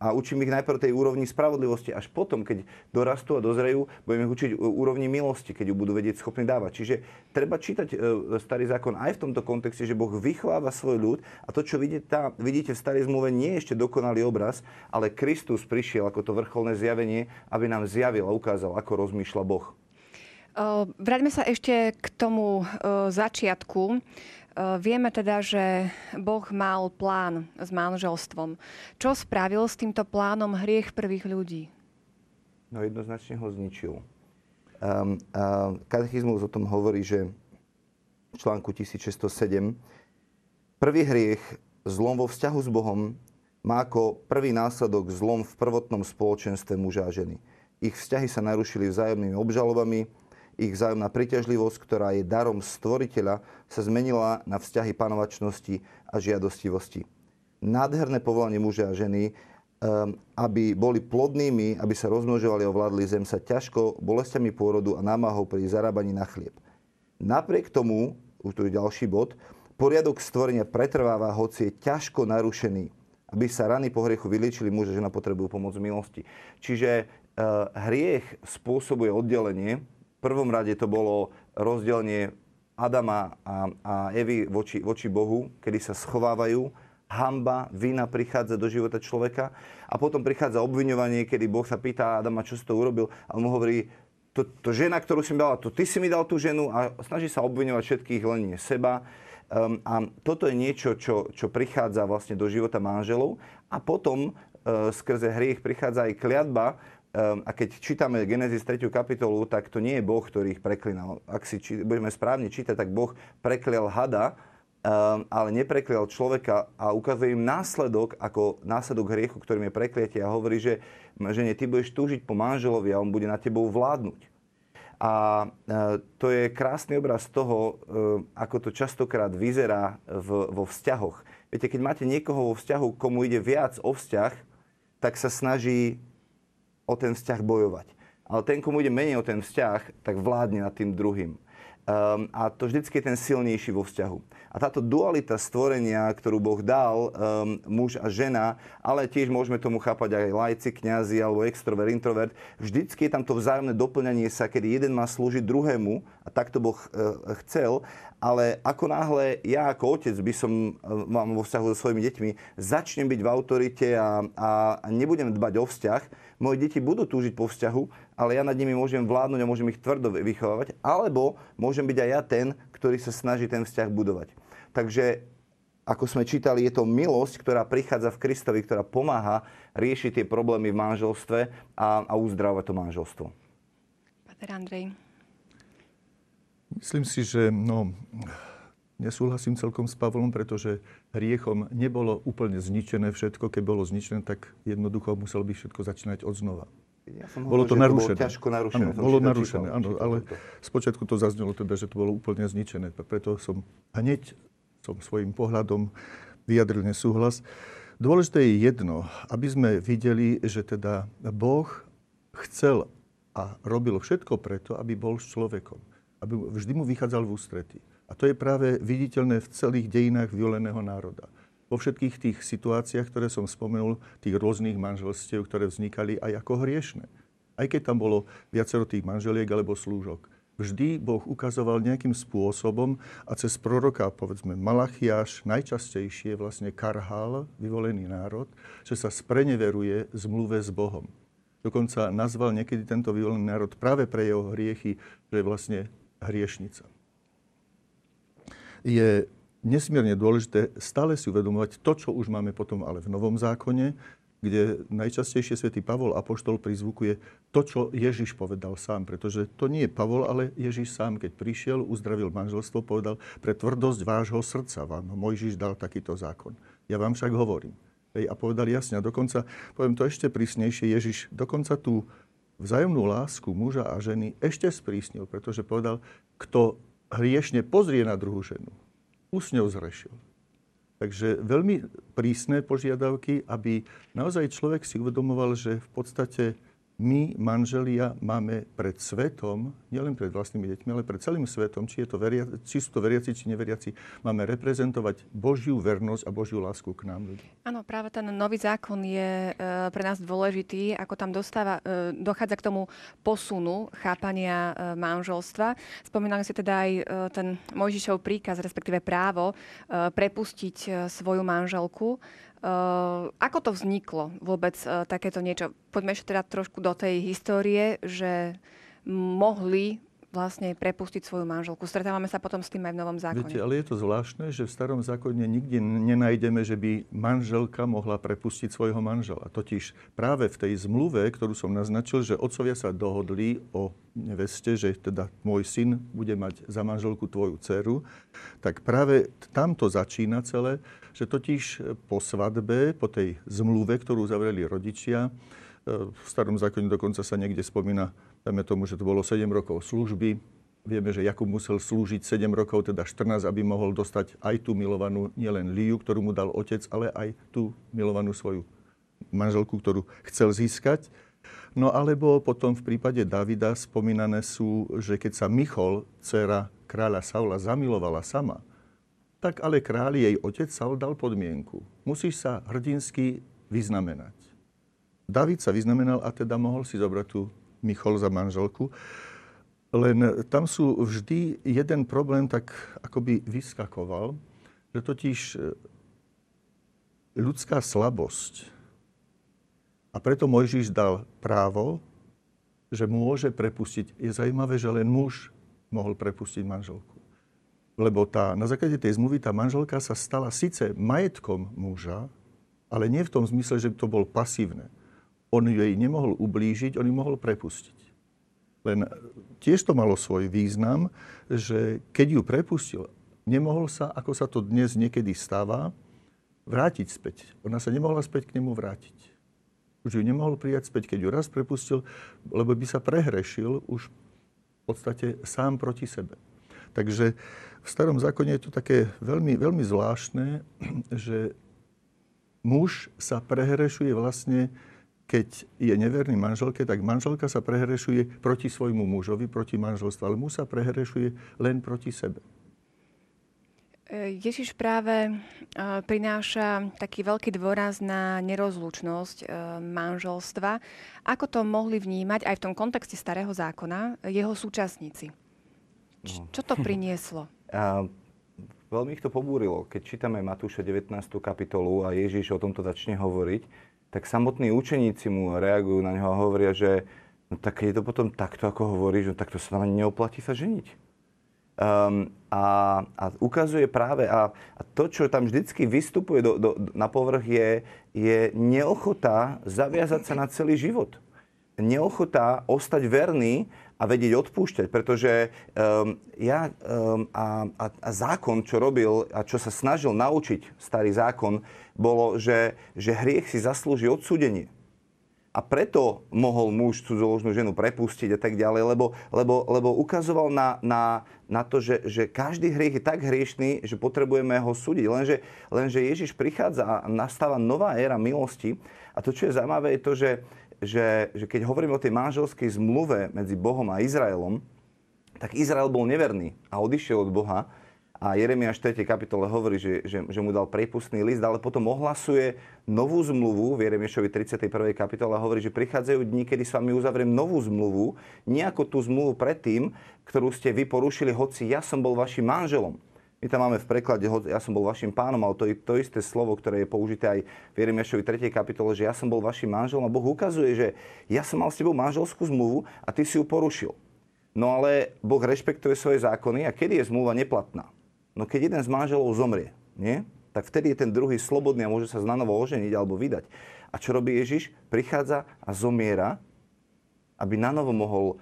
A učím ich najprv tej úrovni spravodlivosti, až potom, keď dorastú a dozrejú, budeme ich učiť úrovni milosti, keď ju budú vedieť schopní dávať. Čiže treba čítať e, starý zákon aj v tomto kontexte, že Boh vychováva svoj ľud a to, čo vidíte, tá, vidíte v starej zmluve, nie je ešte dokonalý obraz, ale Kristus prišiel ako to vrcholné zjavenie, aby nám zjavil a ukázal, ako rozmýšľa Boh. Vráťme sa ešte k tomu začiatku. Eh, vieme teda, že Boh mal plán s manželstvom. Čo spravil s týmto plánom hriech prvých ľudí? No jednoznačne ho zničil. Um, uh, katechizmus o tom hovorí, že v článku 1607 prvý hriech, zlom vo vzťahu s Bohom, má ako prvý následok zlom v prvotnom spoločenstve muža a ženy. Ich vzťahy sa narušili vzájomnými obžalobami, ich vzájomná príťažlivosť, ktorá je darom stvoriteľa, sa zmenila na vzťahy panovačnosti a žiadostivosti. Nádherné povolanie muža a ženy, ehm, aby boli plodnými, aby sa rozmnožovali a ovládli zem, sa ťažko bolestiami pôrodu a námahou pri zarábaní na chlieb. Napriek tomu, už tu je ďalší bod, poriadok stvorenia pretrváva, hoci je ťažko narušený. Aby sa rany po hriechu vyliečili, muž a žena potrebujú pomoc milosti. Čiže uh, hriech spôsobuje oddelenie. Prvom rade to bolo rozdelenie Adama a, a Evy voči, voči Bohu, kedy sa schovávajú. Hamba, vina prichádza do života človeka a potom prichádza obviňovanie, kedy Boh sa pýta Adama, čo si to urobil a on mu hovorí, to, to žena, ktorú si mi dala, to ty si mi dal tú ženu a snaží sa obviňovať všetkých, len nie seba. Um, a toto je niečo, čo, čo prichádza vlastne do života manželov a potom uh, skrze hriech prichádza aj kliatba, a keď čítame Genesis 3. kapitolu, tak to nie je Boh, ktorý ich preklinal. Ak si či, budeme správne čítať, tak Boh preklial hada, um, ale nepreklial človeka a ukazuje im následok ako následok hriechu, ktorým je prekliatie a hovorí, že žene, ty budeš túžiť po manželovi a on bude na tebou vládnuť. A e, to je krásny obraz toho, e, ako to častokrát vyzerá v, vo vzťahoch. Viete, keď máte niekoho vo vzťahu, komu ide viac o vzťah, tak sa snaží o ten vzťah bojovať. Ale ten, komu ide menej o ten vzťah, tak vládne nad tým druhým. Um, a to vždycky je ten silnejší vo vzťahu. A táto dualita stvorenia, ktorú Boh dal, um, muž a žena, ale tiež môžeme tomu chápať aj lajci, kňazi alebo extrovert, introvert, vždycky je tam to vzájomné doplňanie sa, kedy jeden má slúžiť druhému a tak to Boh uh, chcel, ale ako náhle ja ako otec by som e, mám vo vzťahu so svojimi deťmi, začnem byť v autorite a, a nebudem dbať o vzťah, moje deti budú túžiť po vzťahu, ale ja nad nimi môžem vládnuť a môžem ich tvrdo vychovávať, alebo môžem byť aj ja ten, ktorý sa snaží ten vzťah budovať. Takže ako sme čítali, je to milosť, ktorá prichádza v Kristovi, ktorá pomáha riešiť tie problémy v manželstve a, a uzdravovať to manželstvo. Pater Andrej. Myslím si, že no, nesúhlasím celkom s Pavlom, pretože hriechom nebolo úplne zničené všetko. Keď bolo zničené, tak jednoducho muselo by všetko začínať od znova. Ja som bolo to narušené. Bolo ťažko narušené. Áno, bolo narušené, áno, ale spočiatku to zaznelo teda, že to bolo úplne zničené. Preto som hneď som svojim pohľadom vyjadril nesúhlas. Dôležité je jedno, aby sme videli, že teda Boh chcel a robil všetko preto, aby bol s človekom aby vždy mu vychádzal v ústretí. A to je práve viditeľné v celých dejinách vyvoleného národa. Vo všetkých tých situáciách, ktoré som spomenul, tých rôznych manželstiev, ktoré vznikali aj ako hriešne. Aj keď tam bolo viacero tých manželiek alebo slúžok. Vždy Boh ukazoval nejakým spôsobom a cez proroka, povedzme Malachiáš, najčastejšie vlastne karhal vyvolený národ, že sa spreneveruje zmluve s Bohom. Dokonca nazval niekedy tento vyvolený národ práve pre jeho hriechy, že je vlastne hriešnica. Je nesmierne dôležité stále si uvedomovať to, čo už máme potom ale v Novom zákone, kde najčastejšie svätý Pavol Apoštol prizvukuje to, čo Ježiš povedal sám. Pretože to nie je Pavol, ale Ježiš sám, keď prišiel, uzdravil manželstvo, povedal, pre tvrdosť vášho srdca vám Mojžiš dal takýto zákon. Ja vám však hovorím. a povedal jasne, a dokonca, poviem to ešte prísnejšie, Ježiš dokonca tú vzájomnú lásku muža a ženy ešte sprísnil, pretože povedal, kto hriešne pozrie na druhú ženu, s ňou zrešil. Takže veľmi prísne požiadavky, aby naozaj človek si uvedomoval, že v podstate my, manželia, máme pred svetom, nielen pred vlastnými deťmi, ale pred celým svetom, či, je to veria, či sú to veriaci, či neveriaci, máme reprezentovať Božiu vernosť a Božiu lásku k nám. Áno, práve ten nový zákon je e, pre nás dôležitý, ako tam dostáva, e, dochádza k tomu posunu chápania e, manželstva. Spomínali si teda aj ten Mojžišov príkaz, respektíve právo prepustiť svoju manželku. Uh, ako to vzniklo vôbec uh, takéto niečo? Poďme ešte teda trošku do tej histórie, že mohli vlastne prepustiť svoju manželku. Stretávame sa potom s tým aj v Novom zákone. Viete, ale je to zvláštne, že v starom zákone nikde nenájdeme, že by manželka mohla prepustiť svojho manžela. Totiž práve v tej zmluve, ktorú som naznačil, že otcovia sa dohodli o neveste, že teda môj syn bude mať za manželku tvoju dceru, tak práve tamto začína celé, že totiž po svadbe, po tej zmluve, ktorú zavreli rodičia, v starom zákone dokonca sa niekde spomína Dajme tomu, že to bolo 7 rokov služby. Vieme, že Jakub musel slúžiť 7 rokov, teda 14, aby mohol dostať aj tú milovanú, nielen Liu, ktorú mu dal otec, ale aj tú milovanú svoju manželku, ktorú chcel získať. No alebo potom v prípade Davida spomínané sú, že keď sa Michol, dcera kráľa Saula, zamilovala sama, tak ale kráľ jej otec Saul dal podmienku. Musíš sa hrdinsky vyznamenať. David sa vyznamenal a teda mohol si zobrať tú Michol za manželku. Len tam sú vždy jeden problém, tak akoby vyskakoval, že totiž e, ľudská slabosť a preto Mojžiš dal právo, že môže prepustiť. Je zaujímavé, že len muž mohol prepustiť manželku. Lebo tá, na základe tej zmluvy tá manželka sa stala síce majetkom muža, ale nie v tom zmysle, že to bol pasívne. On jej nemohol ublížiť, on ju mohol prepustiť. Len tiež to malo svoj význam, že keď ju prepustil, nemohol sa, ako sa to dnes niekedy stáva, vrátiť späť. Ona sa nemohla späť k nemu vrátiť. Už ju nemohol prijať späť, keď ju raz prepustil, lebo by sa prehrešil už v podstate sám proti sebe. Takže v starom zákone je to také veľmi, veľmi zvláštne, že muž sa prehrešuje vlastne keď je neverný manželke, tak manželka sa prehrešuje proti svojmu mužovi, proti manželstvu, ale muž sa prehrešuje len proti sebe. E, Ježiš práve e, prináša taký veľký dôraz na nerozlučnosť e, manželstva. Ako to mohli vnímať aj v tom kontexte starého zákona jeho súčasníci? No. Čo to prinieslo? A, veľmi ich to pobúrilo. Keď čítame Matúša 19. kapitolu a Ježiš o tomto začne hovoriť, tak samotní učeníci mu reagujú na neho a hovoria, že no tak keď je to potom takto, ako hovoríš, no tak to sa nám neoplatí sa ženiť. Um, a, a ukazuje práve, a, a to, čo tam vždycky vystupuje do, do, na povrch, je, je neochota zaviazať sa na celý život. Neochota ostať verný a vedieť odpúšťať, pretože um, ja um, a, a, a zákon, čo robil a čo sa snažil naučiť starý zákon, bolo, že, že hriech si zaslúži odsúdenie. A preto mohol muž cudzoložnú ženu prepustiť a tak ďalej, lebo, lebo, lebo ukazoval na, na, na to, že, že každý hriech je tak hriešný, že potrebujeme ho súdiť. Lenže, lenže Ježiš prichádza a nastáva nová éra milosti. A to, čo je zaujímavé, je to, že, že, že keď hovoríme o tej manželskej zmluve medzi Bohom a Izraelom, tak Izrael bol neverný a odišiel od Boha a Jeremiáš 4. kapitole hovorí, že, že, že mu dal prepustný list, ale potom ohlasuje novú zmluvu v Jeremiášovi 31. kapitole a hovorí, že prichádzajú dni, kedy s vami uzavriem novú zmluvu, nejako tú zmluvu predtým, ktorú ste vy porušili, hoci ja som bol vašim manželom. My tam máme v preklade, ja som bol vašim pánom, ale to je to isté slovo, ktoré je použité aj v Jeremiášovi 3. kapitole, že ja som bol vašim manželom a Boh ukazuje, že ja som mal s tebou manželskú zmluvu a ty si ju porušil. No ale Boh rešpektuje svoje zákony a kedy je zmluva neplatná? No keď jeden z manželov zomrie, nie? tak vtedy je ten druhý slobodný a môže sa znanovo oženiť alebo vydať. A čo robí Ježiš? Prichádza a zomiera, aby nanovo mohol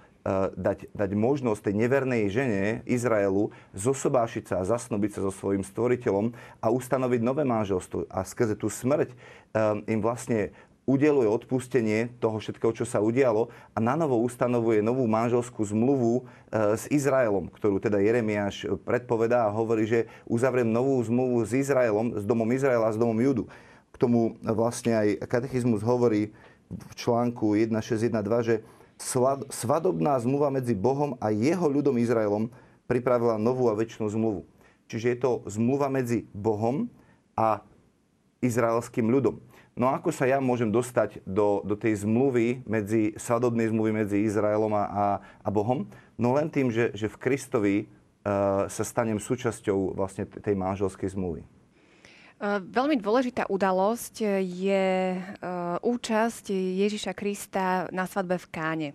dať, dať možnosť tej nevernej žene Izraelu zosobášiť sa a zasnobiť sa so svojím stvoriteľom a ustanoviť nové manželstvo. A skrze tú smrť um, im vlastne udeluje odpustenie toho všetkého, čo sa udialo a na novo ustanovuje novú manželskú zmluvu e, s Izraelom, ktorú teda Jeremiáš predpovedá a hovorí, že uzavriem novú zmluvu s Izraelom, s domom Izraela a s domom Judu. K tomu vlastne aj katechizmus hovorí v článku 1612, že svadobná zmluva medzi Bohom a jeho ľudom Izraelom pripravila novú a väčšinu zmluvu. Čiže je to zmluva medzi Bohom a izraelským ľudom. No ako sa ja môžem dostať do, do tej zmluvy, medzi, svadobnej zmluvy medzi Izraelom a, a, a Bohom? No len tým, že, že v Kristovi uh, sa stanem súčasťou vlastne tej manželskej zmluvy. E, veľmi dôležitá udalosť je uh, účasť Ježiša Krista na svadbe v Káne.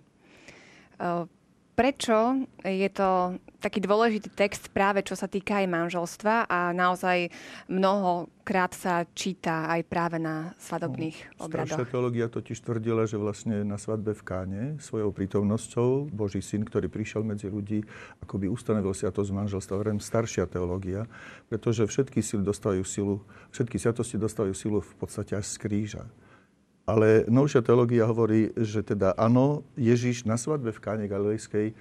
Uh, prečo je to taký dôležitý text práve čo sa týka aj manželstva a naozaj mnohokrát sa číta aj práve na svadobných no, obradoch. Staršia teológia totiž tvrdila, že vlastne na svadbe v Káne svojou prítomnosťou Boží syn, ktorý prišiel medzi ľudí, akoby ustanovil sviatosť manželstva. Vrem staršia teológia, pretože všetky sily dostávajú silu, všetky sviatosti dostávajú silu v podstate až z kríža. Ale novšia teológia hovorí, že teda áno, Ježiš na svadbe v Káne Galilejskej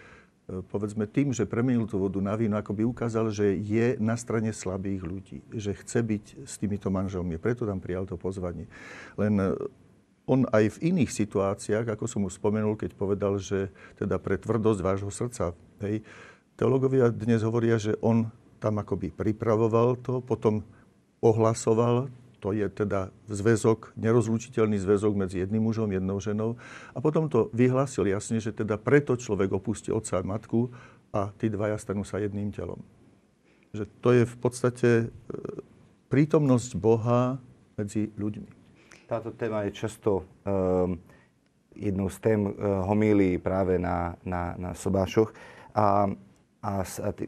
povedzme tým, že premenil tú vodu na víno, ako by ukázal, že je na strane slabých ľudí, že chce byť s týmito manželmi. Preto tam prijal to pozvanie. Len e, on aj v iných situáciách, ako som už spomenul, keď povedal, že teda pre tvrdosť vášho srdca, hej, teologovia dnes hovoria, že on tam akoby pripravoval to, potom ohlasoval to je teda zväzok, nerozlučiteľný zväzok medzi jedným mužom, jednou ženou. A potom to vyhlásil jasne, že teda preto človek opustí otca a matku a tí dvaja stanú sa jedným telom. Že to je v podstate e, prítomnosť Boha medzi ľuďmi. Táto téma je často um, jednou z tém uh, homílií práve na, na, na sobášoch. A a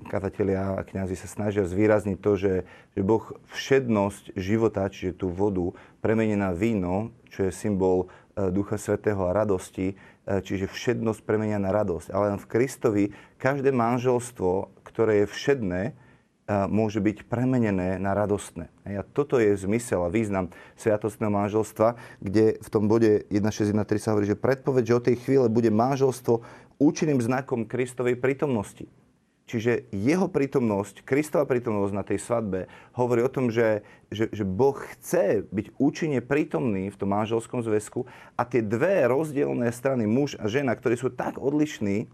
kazatelia a kňazi sa snažia zvýrazniť to, že, že Boh všednosť života, čiže tú vodu, premení na víno, čo je symbol e, Ducha Svetého a radosti, e, čiže všednosť premenia na radosť. Ale len v Kristovi každé manželstvo, ktoré je všedné, e, môže byť premenené na radostné. A toto je zmysel a význam sviatostného manželstva, kde v tom bode 1.6.1.3 sa hovorí, že predpoveď, že od tej chvíle bude manželstvo účinným znakom Kristovej prítomnosti. Čiže jeho prítomnosť, Kristova prítomnosť na tej svadbe hovorí o tom, že, že, že Boh chce byť účinne prítomný v tom manželskom zväzku a tie dve rozdielne strany, muž a žena, ktorí sú tak odlišní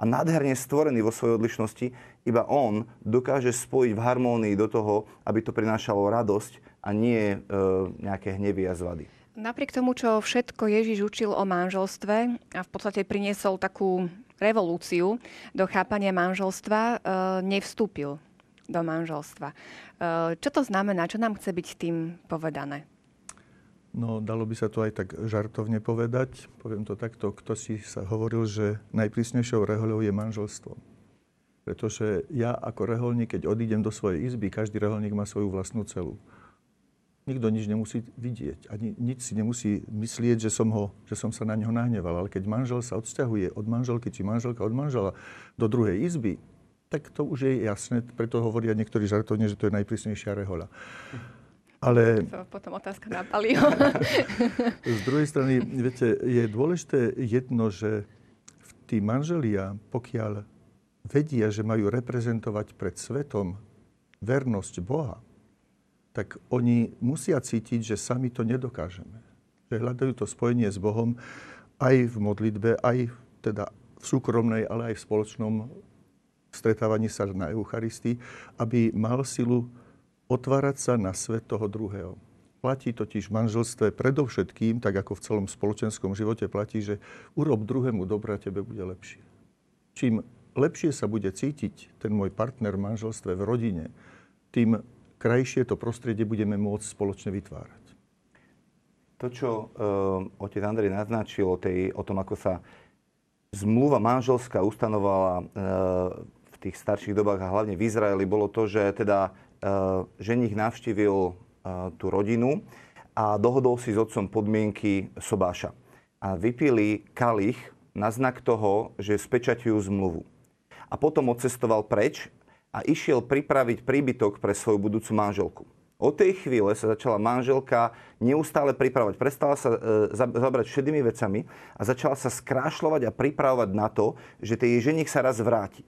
a nádherne stvorení vo svojej odlišnosti, iba on dokáže spojiť v harmónii do toho, aby to prinášalo radosť a nie e, nejaké hnevy a zvady. Napriek tomu, čo všetko Ježiš učil o manželstve a v podstate priniesol takú revolúciu do chápania manželstva, e, nevstúpil do manželstva. E, čo to znamená? Čo nám chce byť tým povedané? No, dalo by sa to aj tak žartovne povedať. Poviem to takto. Kto si sa hovoril, že najprísnejšou rehoľou je manželstvo. Pretože ja ako reholník, keď odídem do svojej izby, každý reholník má svoju vlastnú celu nikto nič nemusí vidieť. Ani nič si nemusí myslieť, že som, ho, že som sa na neho nahneval. Ale keď manžel sa odsťahuje od manželky, či manželka od manžela do druhej izby, tak to už je jasné. Preto hovoria niektorí žartovne, že to je najprísnejšia rehoľa. Ale... To potom otázka na Z druhej strany, viete, je dôležité jedno, že tí manželia, pokiaľ vedia, že majú reprezentovať pred svetom vernosť Boha, tak oni musia cítiť, že sami to nedokážeme. Že hľadajú to spojenie s Bohom aj v modlitbe, aj teda v súkromnej, ale aj v spoločnom stretávaní sa na Eucharistii, aby mal silu otvárať sa na svet toho druhého. Platí totiž v manželstve predovšetkým, tak ako v celom spoločenskom živote platí, že urob druhému dobré a tebe bude lepšie. Čím lepšie sa bude cítiť ten môj partner v manželstve, v rodine, tým krajšie to prostredie budeme môcť spoločne vytvárať. To, čo uh, otec Andrej naznačil o, tej, o tom, ako sa zmluva manželská ustanovala uh, v tých starších dobách a hlavne v Izraeli, bolo to, že teda uh, ženich navštívil uh, tú rodinu a dohodol si s otcom podmienky sobáša. A vypili kalich na znak toho, že spečaťujú zmluvu. A potom odcestoval preč a išiel pripraviť príbytok pre svoju budúcu manželku. Od tej chvíle sa začala manželka neustále pripravovať. Prestala sa e, zabrať všetkými vecami a začala sa skrášľovať a pripravovať na to, že tej ženich sa raz vráti.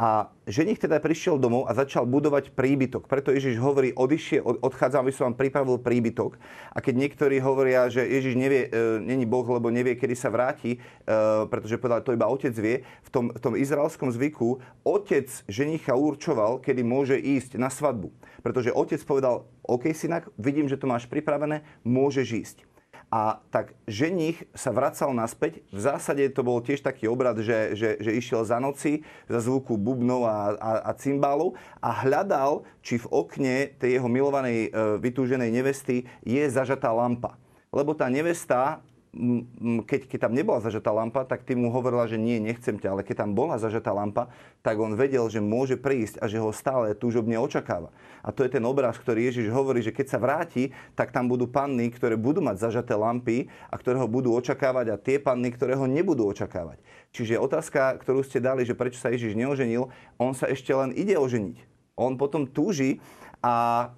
A ženich teda prišiel domov a začal budovať príbytok. Preto Ježiš hovorí, odišie, odchádzam, aby som vám pripravil príbytok. A keď niektorí hovoria, že Ježiš nevie, e, není Boh, lebo nevie, kedy sa vráti, e, pretože povedal, to iba otec vie, v tom, v tom izraelskom zvyku otec ženicha určoval, kedy môže ísť na svadbu. Pretože otec povedal, OK, synak, vidím, že to máš pripravené, môžeš ísť. A tak ženich sa vracal naspäť. V zásade to bol tiež taký obrad, že, že, že išiel za noci za zvuku bubnov a, a, a cymbálov a hľadal, či v okne tej jeho milovanej e, vytúženej nevesty je zažatá lampa. Lebo tá nevesta keď, keď tam nebola zažatá lampa, tak ty mu hovorila, že nie, nechcem ťa, ale keď tam bola zažatá lampa, tak on vedel, že môže prísť a že ho stále túžobne očakáva. A to je ten obraz, ktorý Ježiš hovorí, že keď sa vráti, tak tam budú panny, ktoré budú mať zažaté lampy a ktoré ho budú očakávať a tie panny, ktoré ho nebudú očakávať. Čiže otázka, ktorú ste dali, že prečo sa Ježiš neoženil, on sa ešte len ide oženiť. On potom túži a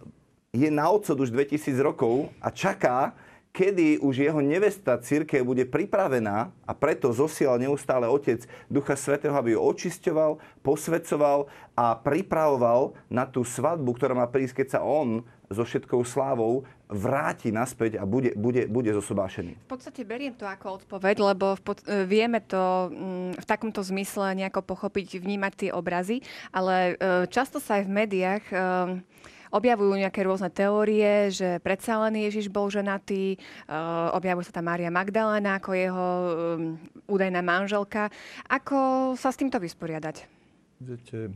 je na odsud už 2000 rokov a čaká, kedy už jeho nevesta církev bude pripravená a preto zosielal neustále Otec Ducha Svetého, aby ju očisťoval, posvedcoval a pripravoval na tú svadbu, ktorá má prísť, keď sa on so všetkou slávou vráti naspäť a bude, bude, bude zosobášený. V podstate beriem to ako odpoveď, lebo v pod, e, vieme to mm, v takomto zmysle nejako pochopiť, vnímať tie obrazy, ale e, často sa aj v médiách e, objavujú nejaké rôzne teórie, že predsa len Ježiš bol ženatý, uh, objavuje sa tam Mária Magdalena ako jeho um, údajná manželka. Ako sa s týmto vysporiadať? Viete,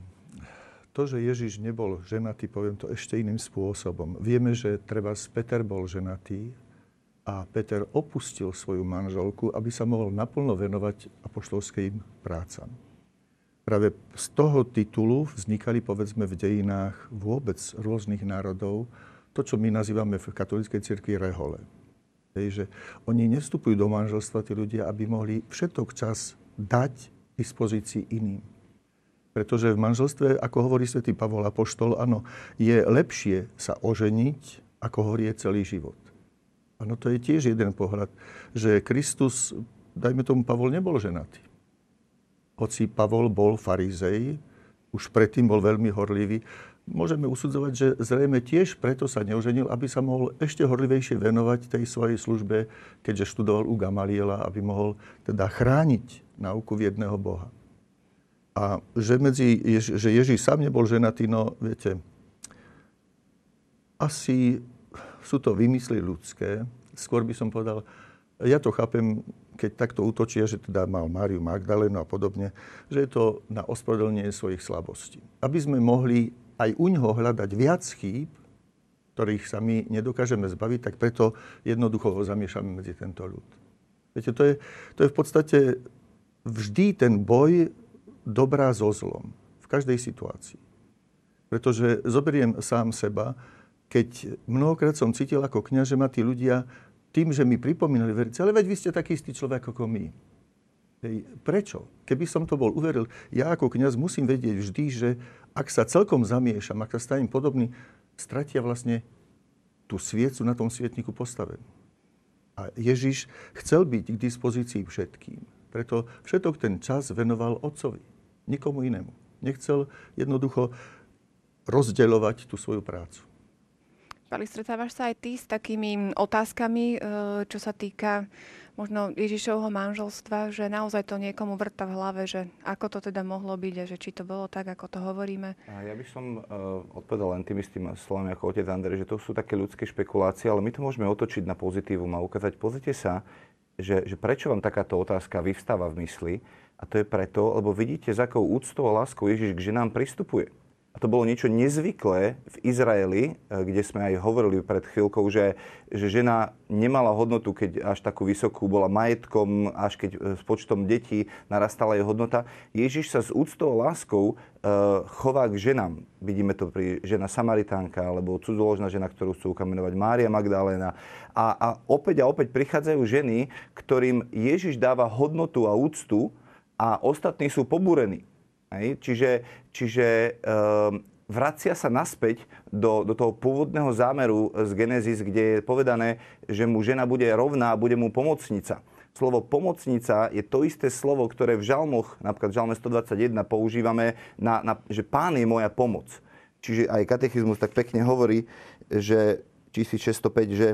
to, že Ježiš nebol ženatý, poviem to ešte iným spôsobom. Vieme, že treba Peter bol ženatý a Peter opustil svoju manželku, aby sa mohol naplno venovať apoštolským prácam. Práve z toho titulu vznikali, povedzme, v dejinách vôbec rôznych národov to, čo my nazývame v katolíckej cirkvi rehole. Hej, že oni nevstupujú do manželstva, tí ľudia, aby mohli všetok čas dať dispozícii iným. Pretože v manželstve, ako hovorí svätý Pavol Apoštol, áno, je lepšie sa oženiť, ako horie celý život. Áno, to je tiež jeden pohľad, že Kristus, dajme tomu, Pavol nebol ženatý hoci Pavol bol farizej, už predtým bol veľmi horlivý, môžeme usudzovať, že zrejme tiež preto sa neoženil, aby sa mohol ešte horlivejšie venovať tej svojej službe, keďže študoval u Gamaliela, aby mohol teda chrániť nauku jedného Boha. A že, medzi, že Ježíš sám nebol ženatý, no viete, asi sú to vymysly ľudské. Skôr by som povedal, ja to chápem keď takto útočia, že teda mal Máriu Magdalénu a podobne, že je to na ospravedlnenie svojich slabostí. Aby sme mohli aj u ňoho hľadať viac chýb, ktorých sa my nedokážeme zbaviť, tak preto jednoducho ho zamiešame medzi tento ľud. Viete, to je, to je v podstate vždy ten boj dobrá so zlom. V každej situácii. Pretože zoberiem sám seba, keď mnohokrát som cítil ako kňaz, že ma tí ľudia tým, že mi pripomínali verice, ale veď vy ste taký istý človek ako my. Hej, prečo? Keby som to bol uveril, ja ako kňaz musím vedieť vždy, že ak sa celkom zamiešam, ak sa stanem podobný, stratia vlastne tú sviecu na tom svietniku postavenú. A Ježiš chcel byť k dispozícii všetkým. Preto všetok ten čas venoval otcovi, nikomu inému. Nechcel jednoducho rozdeľovať tú svoju prácu. Pali, stretávaš sa aj ty s takými otázkami, e, čo sa týka možno Ježišovho manželstva, že naozaj to niekomu vrta v hlave, že ako to teda mohlo byť a že či to bolo tak, ako to hovoríme? Ja by som uh, odpovedal len tým istým slovami ako otec Andrej, že to sú také ľudské špekulácie, ale my to môžeme otočiť na pozitívum a ukázať, pozrite sa, že, že prečo vám takáto otázka vyvstáva v mysli. A to je preto, lebo vidíte, s akou úctou a láskou Ježiš k ženám pristupuje. A to bolo niečo nezvyklé v Izraeli, eh, kde sme aj hovorili pred chvíľkou, že, že žena nemala hodnotu, keď až takú vysokú bola majetkom, až keď eh, s počtom detí narastala jej hodnota. Ježiš sa s úctou a láskou uh, chová k ženám. Vidíme to pri žena Samaritánka, alebo cudzoložná žena, ktorú chcú ukamenovať Mária Magdaléna. A, a opäť a opäť prichádzajú ženy, ktorým Ježiš dáva hodnotu a úctu a ostatní sú pobúrení. Hej? Čiže, čiže um, vracia sa naspäť do, do toho pôvodného zámeru z Genesis, kde je povedané, že mu žena bude rovná a bude mu pomocnica. Slovo pomocnica je to isté slovo, ktoré v žalmoch, napríklad v žalme 121, používame, na, na, že pán je moja pomoc. Čiže aj katechizmus tak pekne hovorí, že 1605, že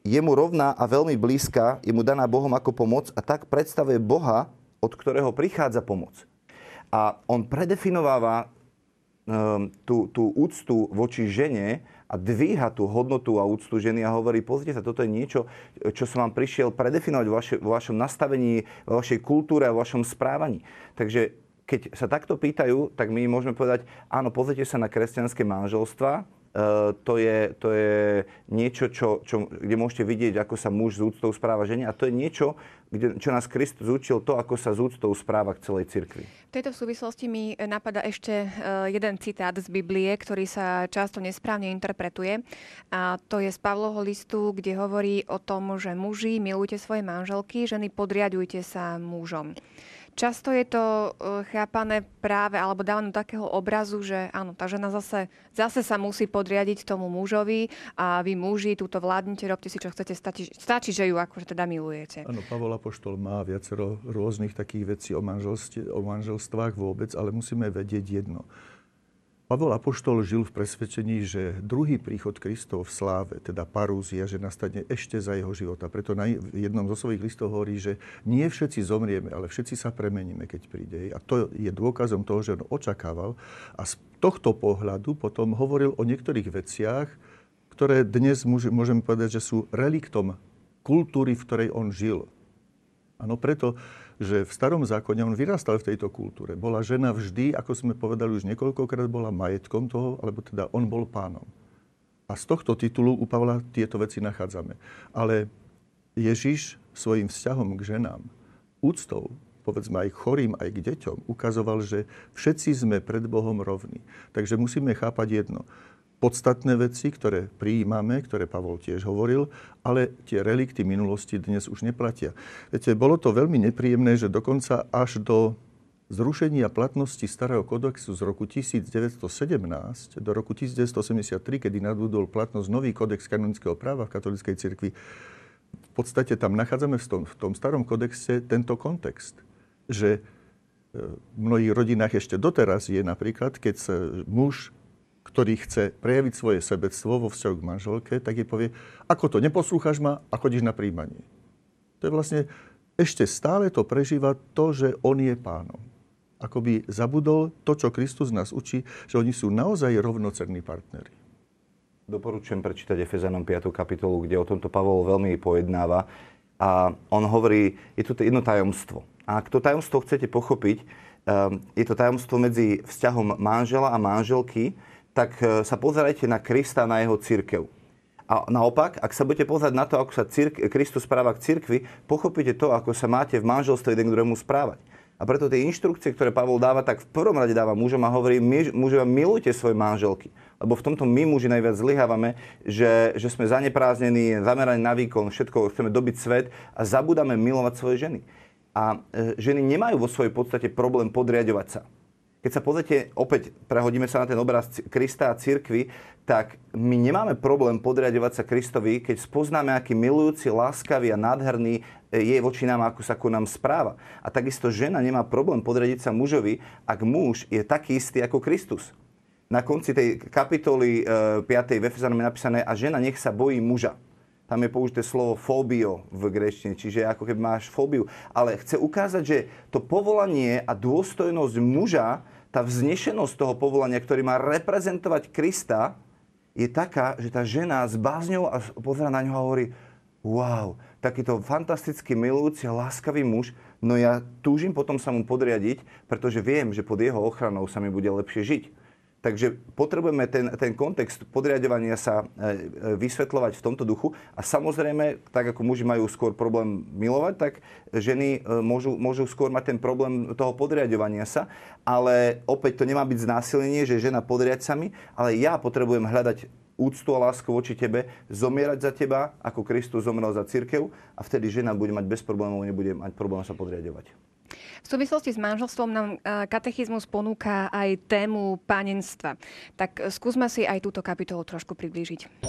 je mu rovná a veľmi blízka, je mu daná Bohom ako pomoc a tak predstavuje Boha, od ktorého prichádza pomoc. A on predefinováva um, tú, tú úctu voči žene a dvíha tú hodnotu a úctu ženy a hovorí, pozrite sa, toto je niečo, čo som vám prišiel predefinovať vo, vaše, vo vašom nastavení, vo vašej kultúre a vo vašom správaní. Takže keď sa takto pýtajú, tak my môžeme povedať, áno, pozrite sa na kresťanské manželstva, Uh, to, je, to je niečo, čo, čo, kde môžete vidieť, ako sa muž z úctou správa žene a to je niečo, kde, čo nás Kristus učil, to, ako sa z úctou správa k celej cirkvi. V tejto súvislosti mi napadá ešte uh, jeden citát z Biblie, ktorý sa často nesprávne interpretuje. A to je z Pavlovho listu, kde hovorí o tom, že muži milujte svoje manželky, ženy podriadujte sa mužom. Často je to e, chápané práve, alebo dávané do takého obrazu, že áno, tá žena zase, zase sa musí podriadiť tomu mužovi a vy muži túto vládnite, robte si, čo chcete, stačí, stačí že ju akože teda milujete. Áno, Pavol Apoštol má viacero rôznych takých vecí o manželstvách vôbec, ale musíme vedieť jedno Pavol Apoštol žil v presvedčení, že druhý príchod Kristov v sláve, teda parúzia, že nastane ešte za jeho života. Preto na jednom zo svojich listov hovorí, že nie všetci zomrieme, ale všetci sa premeníme, keď príde. A to je dôkazom toho, že on očakával. A z tohto pohľadu potom hovoril o niektorých veciach, ktoré dnes môžeme povedať, že sú reliktom kultúry, v ktorej on žil. Áno, preto že v starom zákone on vyrastal v tejto kultúre. Bola žena vždy, ako sme povedali už niekoľkokrát, bola majetkom toho, alebo teda on bol pánom. A z tohto titulu u Pavla tieto veci nachádzame. Ale Ježiš svojim vzťahom k ženám, úctou, povedzme aj chorým, aj k deťom, ukazoval, že všetci sme pred Bohom rovní. Takže musíme chápať jedno podstatné veci, ktoré prijímame, ktoré Pavol tiež hovoril, ale tie relikty minulosti dnes už neplatia. Viete, bolo to veľmi nepríjemné, že dokonca až do zrušenia platnosti starého kodexu z roku 1917 do roku 1983, kedy nadbudol platnosť nový kodex kanonického práva v katolíckej cirkvi, v podstate tam nachádzame v tom, v tom starom kodexe tento kontext, že e, v mnohých rodinách ešte doteraz je napríklad, keď sa muž ktorý chce prejaviť svoje sebectvo vo vzťahu k manželke, tak jej povie, ako to, neposlúchaš ma a chodíš na príjmanie. To je vlastne, ešte stále to prežíva to, že on je pánom. Ako by zabudol to, čo Kristus nás učí, že oni sú naozaj rovnocerní partneri. Doporučujem prečítať Efezanom 5. kapitolu, kde o tomto Pavol veľmi pojednáva. A on hovorí, je tu jedno tajomstvo. A ak to tajomstvo chcete pochopiť, ehm, je to tajomstvo medzi vzťahom manžela a manželky, tak e, sa pozerajte na Krista, na jeho církev. A naopak, ak sa budete pozerať na to, ako sa círk- Kristus správa k cirkvi, pochopíte to, ako sa máte v manželstve jeden k druhému správať. A preto tie inštrukcie, ktoré Pavol dáva, tak v prvom rade dáva mužom a hovorí, mužovia, milujte svoje manželky. Lebo v tomto my muži najviac zlyhávame, že, že sme zanepráznení, zameraní na výkon, všetko chceme dobiť svet a zabudáme milovať svoje ženy. A e, ženy nemajú vo svojej podstate problém podriadovať sa keď sa pozrite, opäť prehodíme sa na ten obraz Krista a cirkvi, tak my nemáme problém podriadovať sa Kristovi, keď spoznáme, aký milujúci, láskavý a nádherný e, je voči nám, ako sa ku nám správa. A takisto žena nemá problém podriadiť sa mužovi, ak muž je taký istý ako Kristus. Na konci tej kapitoly 5. v Efezanom je napísané, a žena nech sa bojí muža tam je použité slovo fóbio v greštine, čiže ako keby máš fóbiu. Ale chce ukázať, že to povolanie a dôstojnosť muža, tá vznešenosť toho povolania, ktorý má reprezentovať Krista, je taká, že tá žena s bázňou a pozera na ňo a hovorí, wow, takýto fantastický milujúci a láskavý muž, no ja túžim potom sa mu podriadiť, pretože viem, že pod jeho ochranou sa mi bude lepšie žiť. Takže potrebujeme ten, ten kontext podriadovania sa e, e, vysvetľovať v tomto duchu. A samozrejme, tak ako muži majú skôr problém milovať, tak ženy e, môžu, môžu skôr mať ten problém toho podriadovania sa. Ale opäť to nemá byť znásilnenie, že žena podriať sa mi, ale ja potrebujem hľadať úctu a lásku voči tebe, zomierať za teba, ako Kristus zomrel za církev a vtedy žena bude mať bez problémov, nebude mať problém sa podriadovať. V súvislosti s manželstvom nám e, katechizmus ponúka aj tému panenstva. Tak skúsme si aj túto kapitolu trošku priblížiť.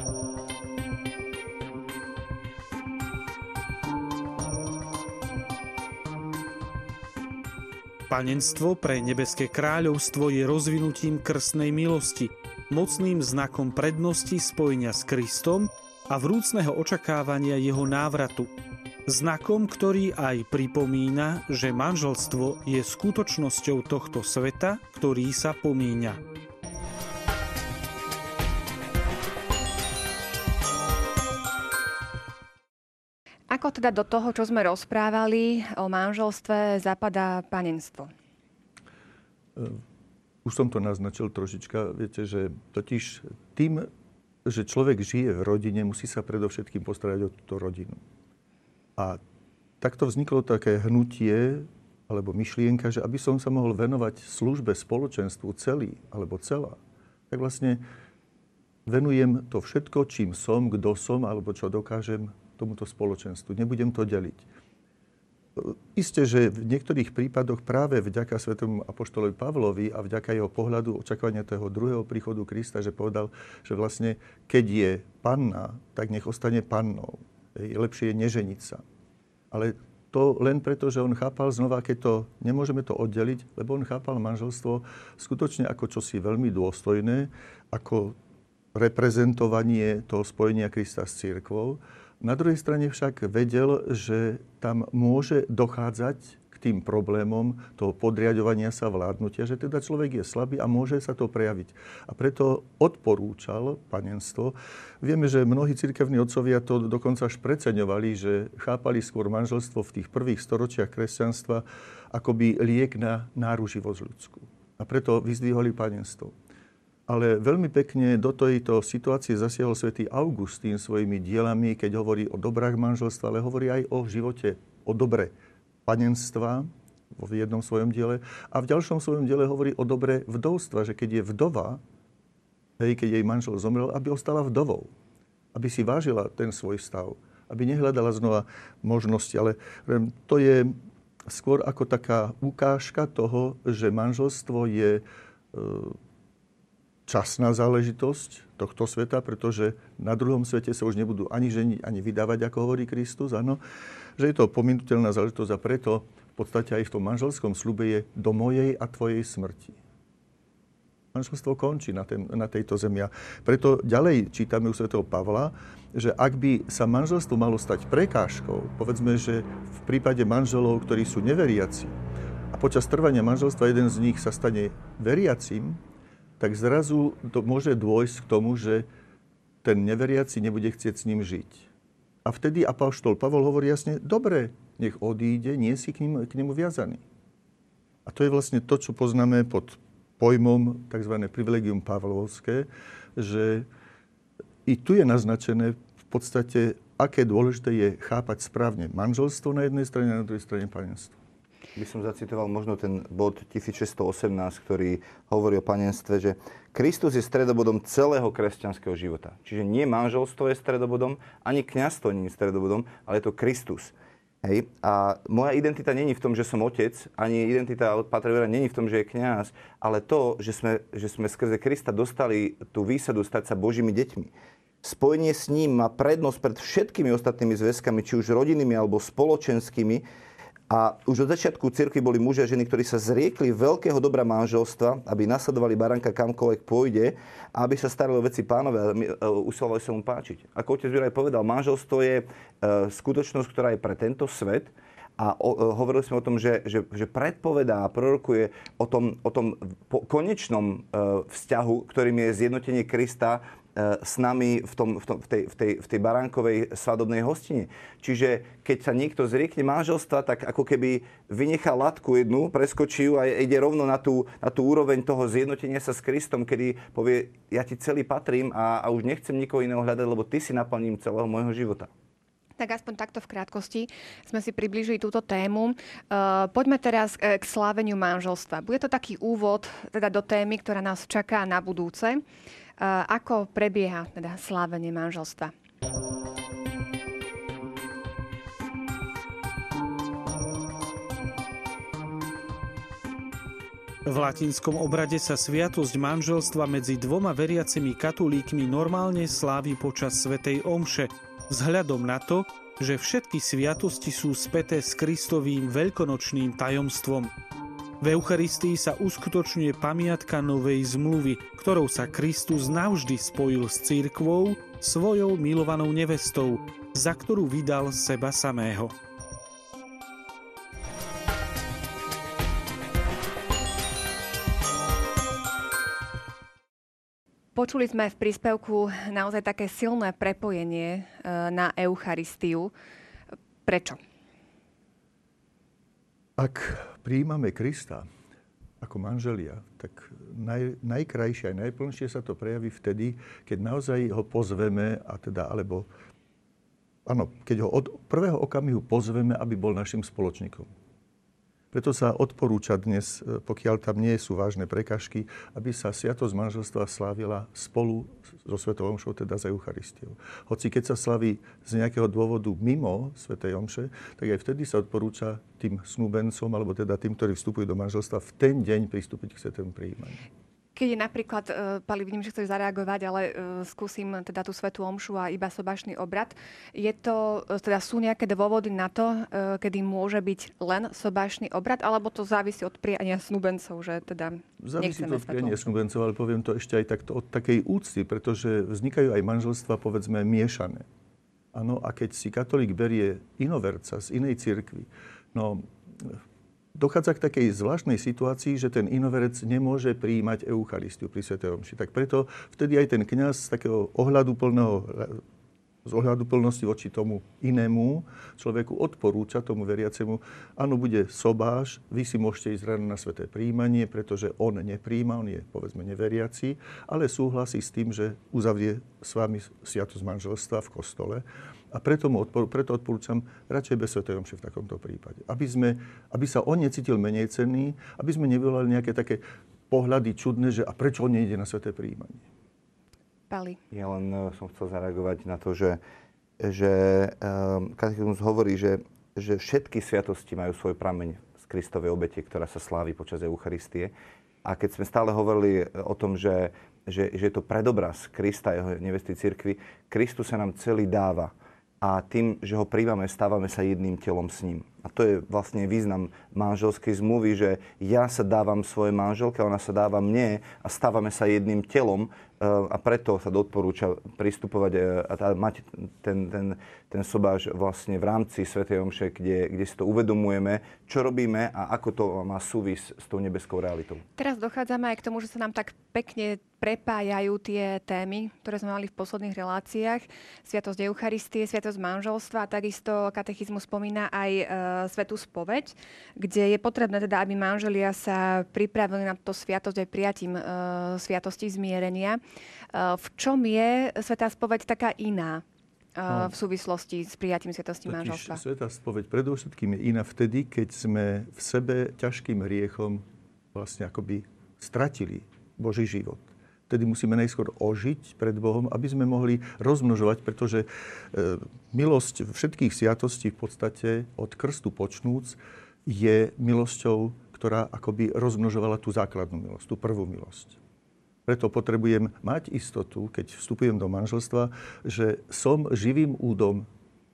Panenstvo pre nebeské kráľovstvo je rozvinutím krstnej milosti, mocným znakom prednosti spojenia s Kristom a vrúcného očakávania jeho návratu – Znakom, ktorý aj pripomína, že manželstvo je skutočnosťou tohto sveta, ktorý sa pomíňa. Ako teda do toho, čo sme rozprávali o manželstve, zapadá panenstvo? Eh, už som to naznačil trošička. Viete, že totiž tým, že človek žije v rodine, musí sa predovšetkým postarať o túto rodinu. A takto vzniklo také hnutie alebo myšlienka, že aby som sa mohol venovať službe spoločenstvu celý alebo celá, tak vlastne venujem to všetko, čím som, kto som alebo čo dokážem tomuto spoločenstvu. Nebudem to deliť. Isté, že v niektorých prípadoch práve vďaka svetému apoštolovi Pavlovi a vďaka jeho pohľadu očakávania toho druhého príchodu Krista, že povedal, že vlastne keď je panna, tak nech ostane pannou. Je lepšie je neženiť. Ale to len preto, že on chápal znova, keď to nemôžeme to oddeliť, lebo on chápal manželstvo skutočne ako čosi veľmi dôstojné, ako reprezentovanie toho spojenia Krista s církvou na druhej strane však vedel, že tam môže dochádzať tým problémom toho podriadovania sa vládnutia, že teda človek je slabý a môže sa to prejaviť. A preto odporúčal panenstvo. Vieme, že mnohí cirkevní otcovia to dokonca až preceňovali, že chápali skôr manželstvo v tých prvých storočiach kresťanstva akoby liek na náruživosť ľudskú. A preto vyzdviholi panenstvo. Ale veľmi pekne do tejto situácie zasiahol svätý Augustín svojimi dielami, keď hovorí o dobrách manželstva, ale hovorí aj o živote, o dobre panenstva vo jednom svojom diele. A v ďalšom svojom diele hovorí o dobre vdovstva, že keď je vdova, hej, keď jej manžel zomrel, aby ostala vdovou. Aby si vážila ten svoj stav. Aby nehľadala znova možnosti. Ale to je skôr ako taká ukážka toho, že manželstvo je e, časná záležitosť tohto sveta, pretože na druhom svete sa už nebudú ani ženiť, ani vydávať, ako hovorí Kristus, áno, že je to pominutelná záležitosť a preto v podstate aj v tom manželskom slube je do mojej a tvojej smrti. Manželstvo končí na, ten, na tejto zemi. Preto ďalej čítame u svätého Pavla, že ak by sa manželstvo malo stať prekážkou, povedzme, že v prípade manželov, ktorí sú neveriaci, a počas trvania manželstva jeden z nich sa stane veriacím, tak zrazu to môže dôjsť k tomu, že ten neveriaci nebude chcieť s ním žiť. A vtedy apoštol Pavol hovorí jasne, dobre, nech odíde, nie si k, ním, k nemu viazaný. A to je vlastne to, čo poznáme pod pojmom tzv. privilegium pavlovské, že i tu je naznačené v podstate, aké dôležité je chápať správne manželstvo na jednej strane a na druhej strane panenstvo by som zacitoval možno ten bod 1618, ktorý hovorí o panenstve, že Kristus je stredobodom celého kresťanského života. Čiže nie manželstvo je stredobodom, ani kňazstvo nie je stredobodom, ale je to Kristus. Hej. A moja identita není v tom, že som otec, ani identita Patra není v tom, že je kňaz, ale to, že sme, že sme skrze Krista dostali tú výsadu stať sa Božími deťmi. Spojenie s ním má prednosť pred všetkými ostatnými zväzkami, či už rodinnými alebo spoločenskými, a už od začiatku cirkvi boli muži a ženy, ktorí sa zriekli veľkého dobra manželstva, aby nasledovali baranka kamkoľvek pôjde aby sa starali o veci pánové a e, usilovali sa mu páčiť. Ako otec Juraj povedal, manželstvo je e, skutočnosť, ktorá je pre tento svet, a o, hovorili sme o tom, že, že, že predpovedá a prorokuje o tom, o tom konečnom e, vzťahu, ktorým je zjednotenie Krista E, s nami v, tom, v, tom, v, tej, v, tej, v tej baránkovej svadobnej hostine. Čiže keď sa niekto zriekne manželstva, tak ako keby vynechá latku jednu, preskočí ju a ide rovno na tú, na tú úroveň toho zjednotenia sa s Kristom, kedy povie, ja ti celý patrím a, a už nechcem nikoho iného hľadať, lebo ty si naplním celého môjho života. Tak aspoň takto v krátkosti sme si priblížili túto tému. Uh, poďme teraz k, k sláveniu manželstva. Bude to taký úvod teda do témy, ktorá nás čaká na budúce. Ako prebieha teda slávenie manželstva? V latinskom obrade sa sviatosť manželstva medzi dvoma veriacimi katolíkmi normálne slávi počas Svetej Omše, vzhľadom na to, že všetky sviatosti sú späté s Kristovým veľkonočným tajomstvom. V Eucharistii sa uskutočňuje pamiatka novej zmluvy, ktorou sa Kristus navždy spojil s církvou, svojou milovanou nevestou, za ktorú vydal seba samého. Počuli sme v príspevku naozaj také silné prepojenie e, na Eucharistiu. Prečo? Ak príjmame Krista ako manželia, tak naj, najkrajšie a najplnšie sa to prejaví vtedy, keď naozaj ho pozveme, a teda, alebo áno, keď ho od prvého okamihu pozveme, aby bol našim spoločníkom. Preto sa odporúča dnes, e, pokiaľ tam nie sú vážne prekažky, aby sa sviatosť manželstva slávila spolu so Svetou Omšou, teda za Eucharistiou. Hoci keď sa slaví z nejakého dôvodu mimo Svetej Omše, tak aj vtedy sa odporúča tým snúbencom, alebo teda tým, ktorí vstupujú do manželstva, v ten deň pristúpiť k svetému prijímaniu. Keď je napríklad, uh, Pali, vidím, že chceš zareagovať, ale uh, skúsim teda tú svetú omšu a iba sobašný obrad. Je to, uh, teda sú nejaké dôvody na to, kedy môže byť len sobašný obrad, alebo to závisí od priania snúbencov, že teda Závisí to od priania snúbencov, ale poviem to ešte aj takto od takej úcty, pretože vznikajú aj manželstva, povedzme, miešané. Áno, a keď si katolík berie inoverca z inej cirkvi, no dochádza k takej zvláštnej situácii, že ten inoverec nemôže prijímať Eucharistiu pri Sv. Omši. Tak preto vtedy aj ten kňaz z takého ohľadu plného z ohľadu plnosti voči tomu inému človeku odporúča tomu veriacemu, áno, bude sobáš, vy si môžete ísť ráno na sveté príjmanie, pretože on nepríjma, on je povedzme neveriaci, ale súhlasí s tým, že uzavrie s vami sviatosť manželstva v kostole. A preto, mu odpor, preto odporúčam radšej bez Svetej Omše v takomto prípade. Aby, sme, aby sa on necítil menej cenný, aby sme nevolali nejaké také pohľady čudné, že a prečo on nejde na Sveté príjmanie. Pali. Ja len uh, som chcel zareagovať na to, že, že um, katechizmus hovorí, že, že všetky sviatosti majú svoj prameň z Kristovej obete, ktorá sa slávi počas Eucharistie. A keď sme stále hovorili o tom, že, že, že je to predobraz Krista, jeho nevesty cirkvi, Kristus sa nám celý dáva a tým, že ho príjmame, stávame sa jedným telom s ním. A to je vlastne význam manželskej zmluvy, že ja sa dávam svojej manželke, ona sa dáva mne a stávame sa jedným telom e, a preto sa odporúča pristupovať e, a mať ten, ten, ten sobáš vlastne v rámci Svetej Omše, kde, kde si to uvedomujeme, čo robíme a ako to má súvis s tou nebeskou realitou. Teraz dochádzame aj k tomu, že sa nám tak pekne prepájajú tie témy, ktoré sme mali v posledných reláciách. Sviatosť Eucharistie, Sviatosť manželstva a takisto katechizmus spomína aj e, Svetú spoveď, kde je potrebné teda, aby manželia sa pripravili na to sviatosť aj prijatím e, Sviatosti zmierenia. E, v čom je Svetá spoveď taká iná? E, no, v súvislosti s prijatím Sviatosti manželstva. Svetá spoveď predovšetkým je iná vtedy, keď sme v sebe ťažkým riechom vlastne akoby stratili Boží život vtedy musíme najskôr ožiť pred Bohom, aby sme mohli rozmnožovať, pretože e, milosť všetkých sviatostí v podstate od krstu počnúc je milosťou, ktorá akoby rozmnožovala tú základnú milosť, tú prvú milosť. Preto potrebujem mať istotu, keď vstupujem do manželstva, že som živým údom,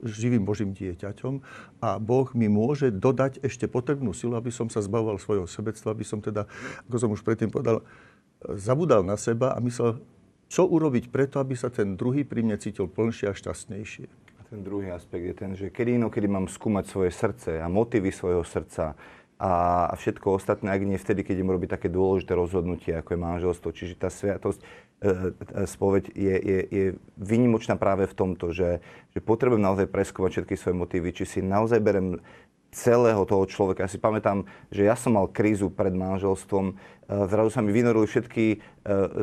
živým Božím dieťaťom a Boh mi môže dodať ešte potrebnú silu, aby som sa zbavoval svojho sebectva, aby som teda, ako som už predtým povedal, zabudal na seba a myslel, čo urobiť preto, aby sa ten druhý pri mne cítil plnšie a šťastnejšie. A ten druhý aspekt je ten, že kedy inokedy mám skúmať svoje srdce a motivy svojho srdca a, všetko ostatné, ak nie vtedy, keď idem robiť také dôležité rozhodnutie, ako je manželstvo. Čiže tá sviatosť, e, e, spoveď je, je, je vynimočná práve v tomto, že, že potrebujem naozaj preskúmať všetky svoje motívy, či si naozaj berem celého toho človeka. Ja si pamätám, že ja som mal krízu pred manželstvom, e, zrazu sa mi vynorili všetky e,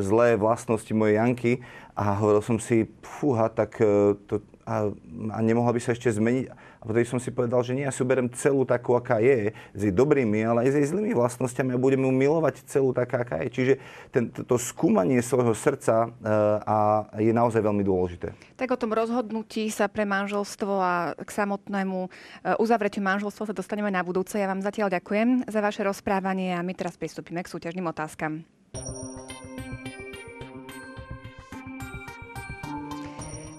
zlé vlastnosti mojej Janky a hovoril som si, fúha, tak e, to, a, a nemohla by sa ešte zmeniť. A potom som si povedal, že nie, ja si uberem celú takú, aká je, s jej dobrými, ale aj s jej zlými vlastnosťami a budem ju milovať celú taká, aká je. Čiže ten, to, to skúmanie svojho srdca uh, a je naozaj veľmi dôležité. Tak o tom rozhodnutí sa pre manželstvo a k samotnému uh, uzavretiu manželstva sa dostaneme na budúce. Ja vám zatiaľ ďakujem za vaše rozprávanie a my teraz pristúpime k súťažným otázkam.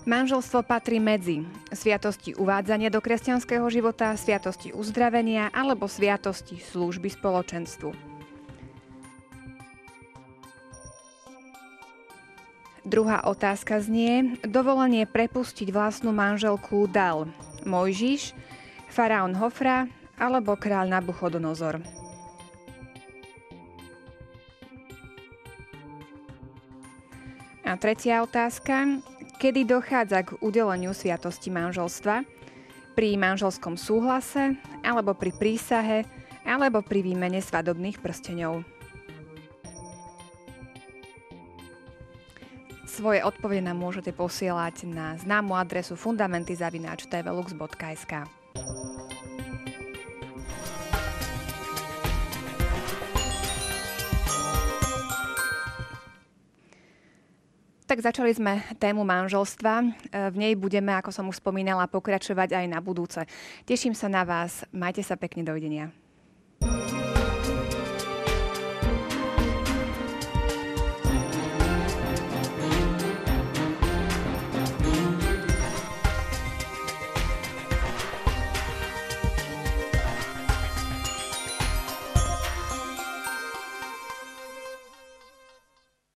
Manželstvo patrí medzi sviatosti uvádzania do kresťanského života, sviatosti uzdravenia alebo sviatosti služby spoločenstvu. Druhá otázka znie, dovolenie prepustiť vlastnú manželku dal Mojžiš, faraón Hofra alebo kráľ Nabuchodonozor. A tretia otázka kedy dochádza k udeleniu sviatosti manželstva, pri manželskom súhlase, alebo pri prísahe, alebo pri výmene svadobných prsteňov. Svoje odpovede nám môžete posielať na známu adresu fundamentyzavináč.tvlux.sk. tak začali sme tému manželstva. E, v nej budeme, ako som už spomínala, pokračovať aj na budúce. Teším sa na vás. Majte sa pekne. Dovidenia.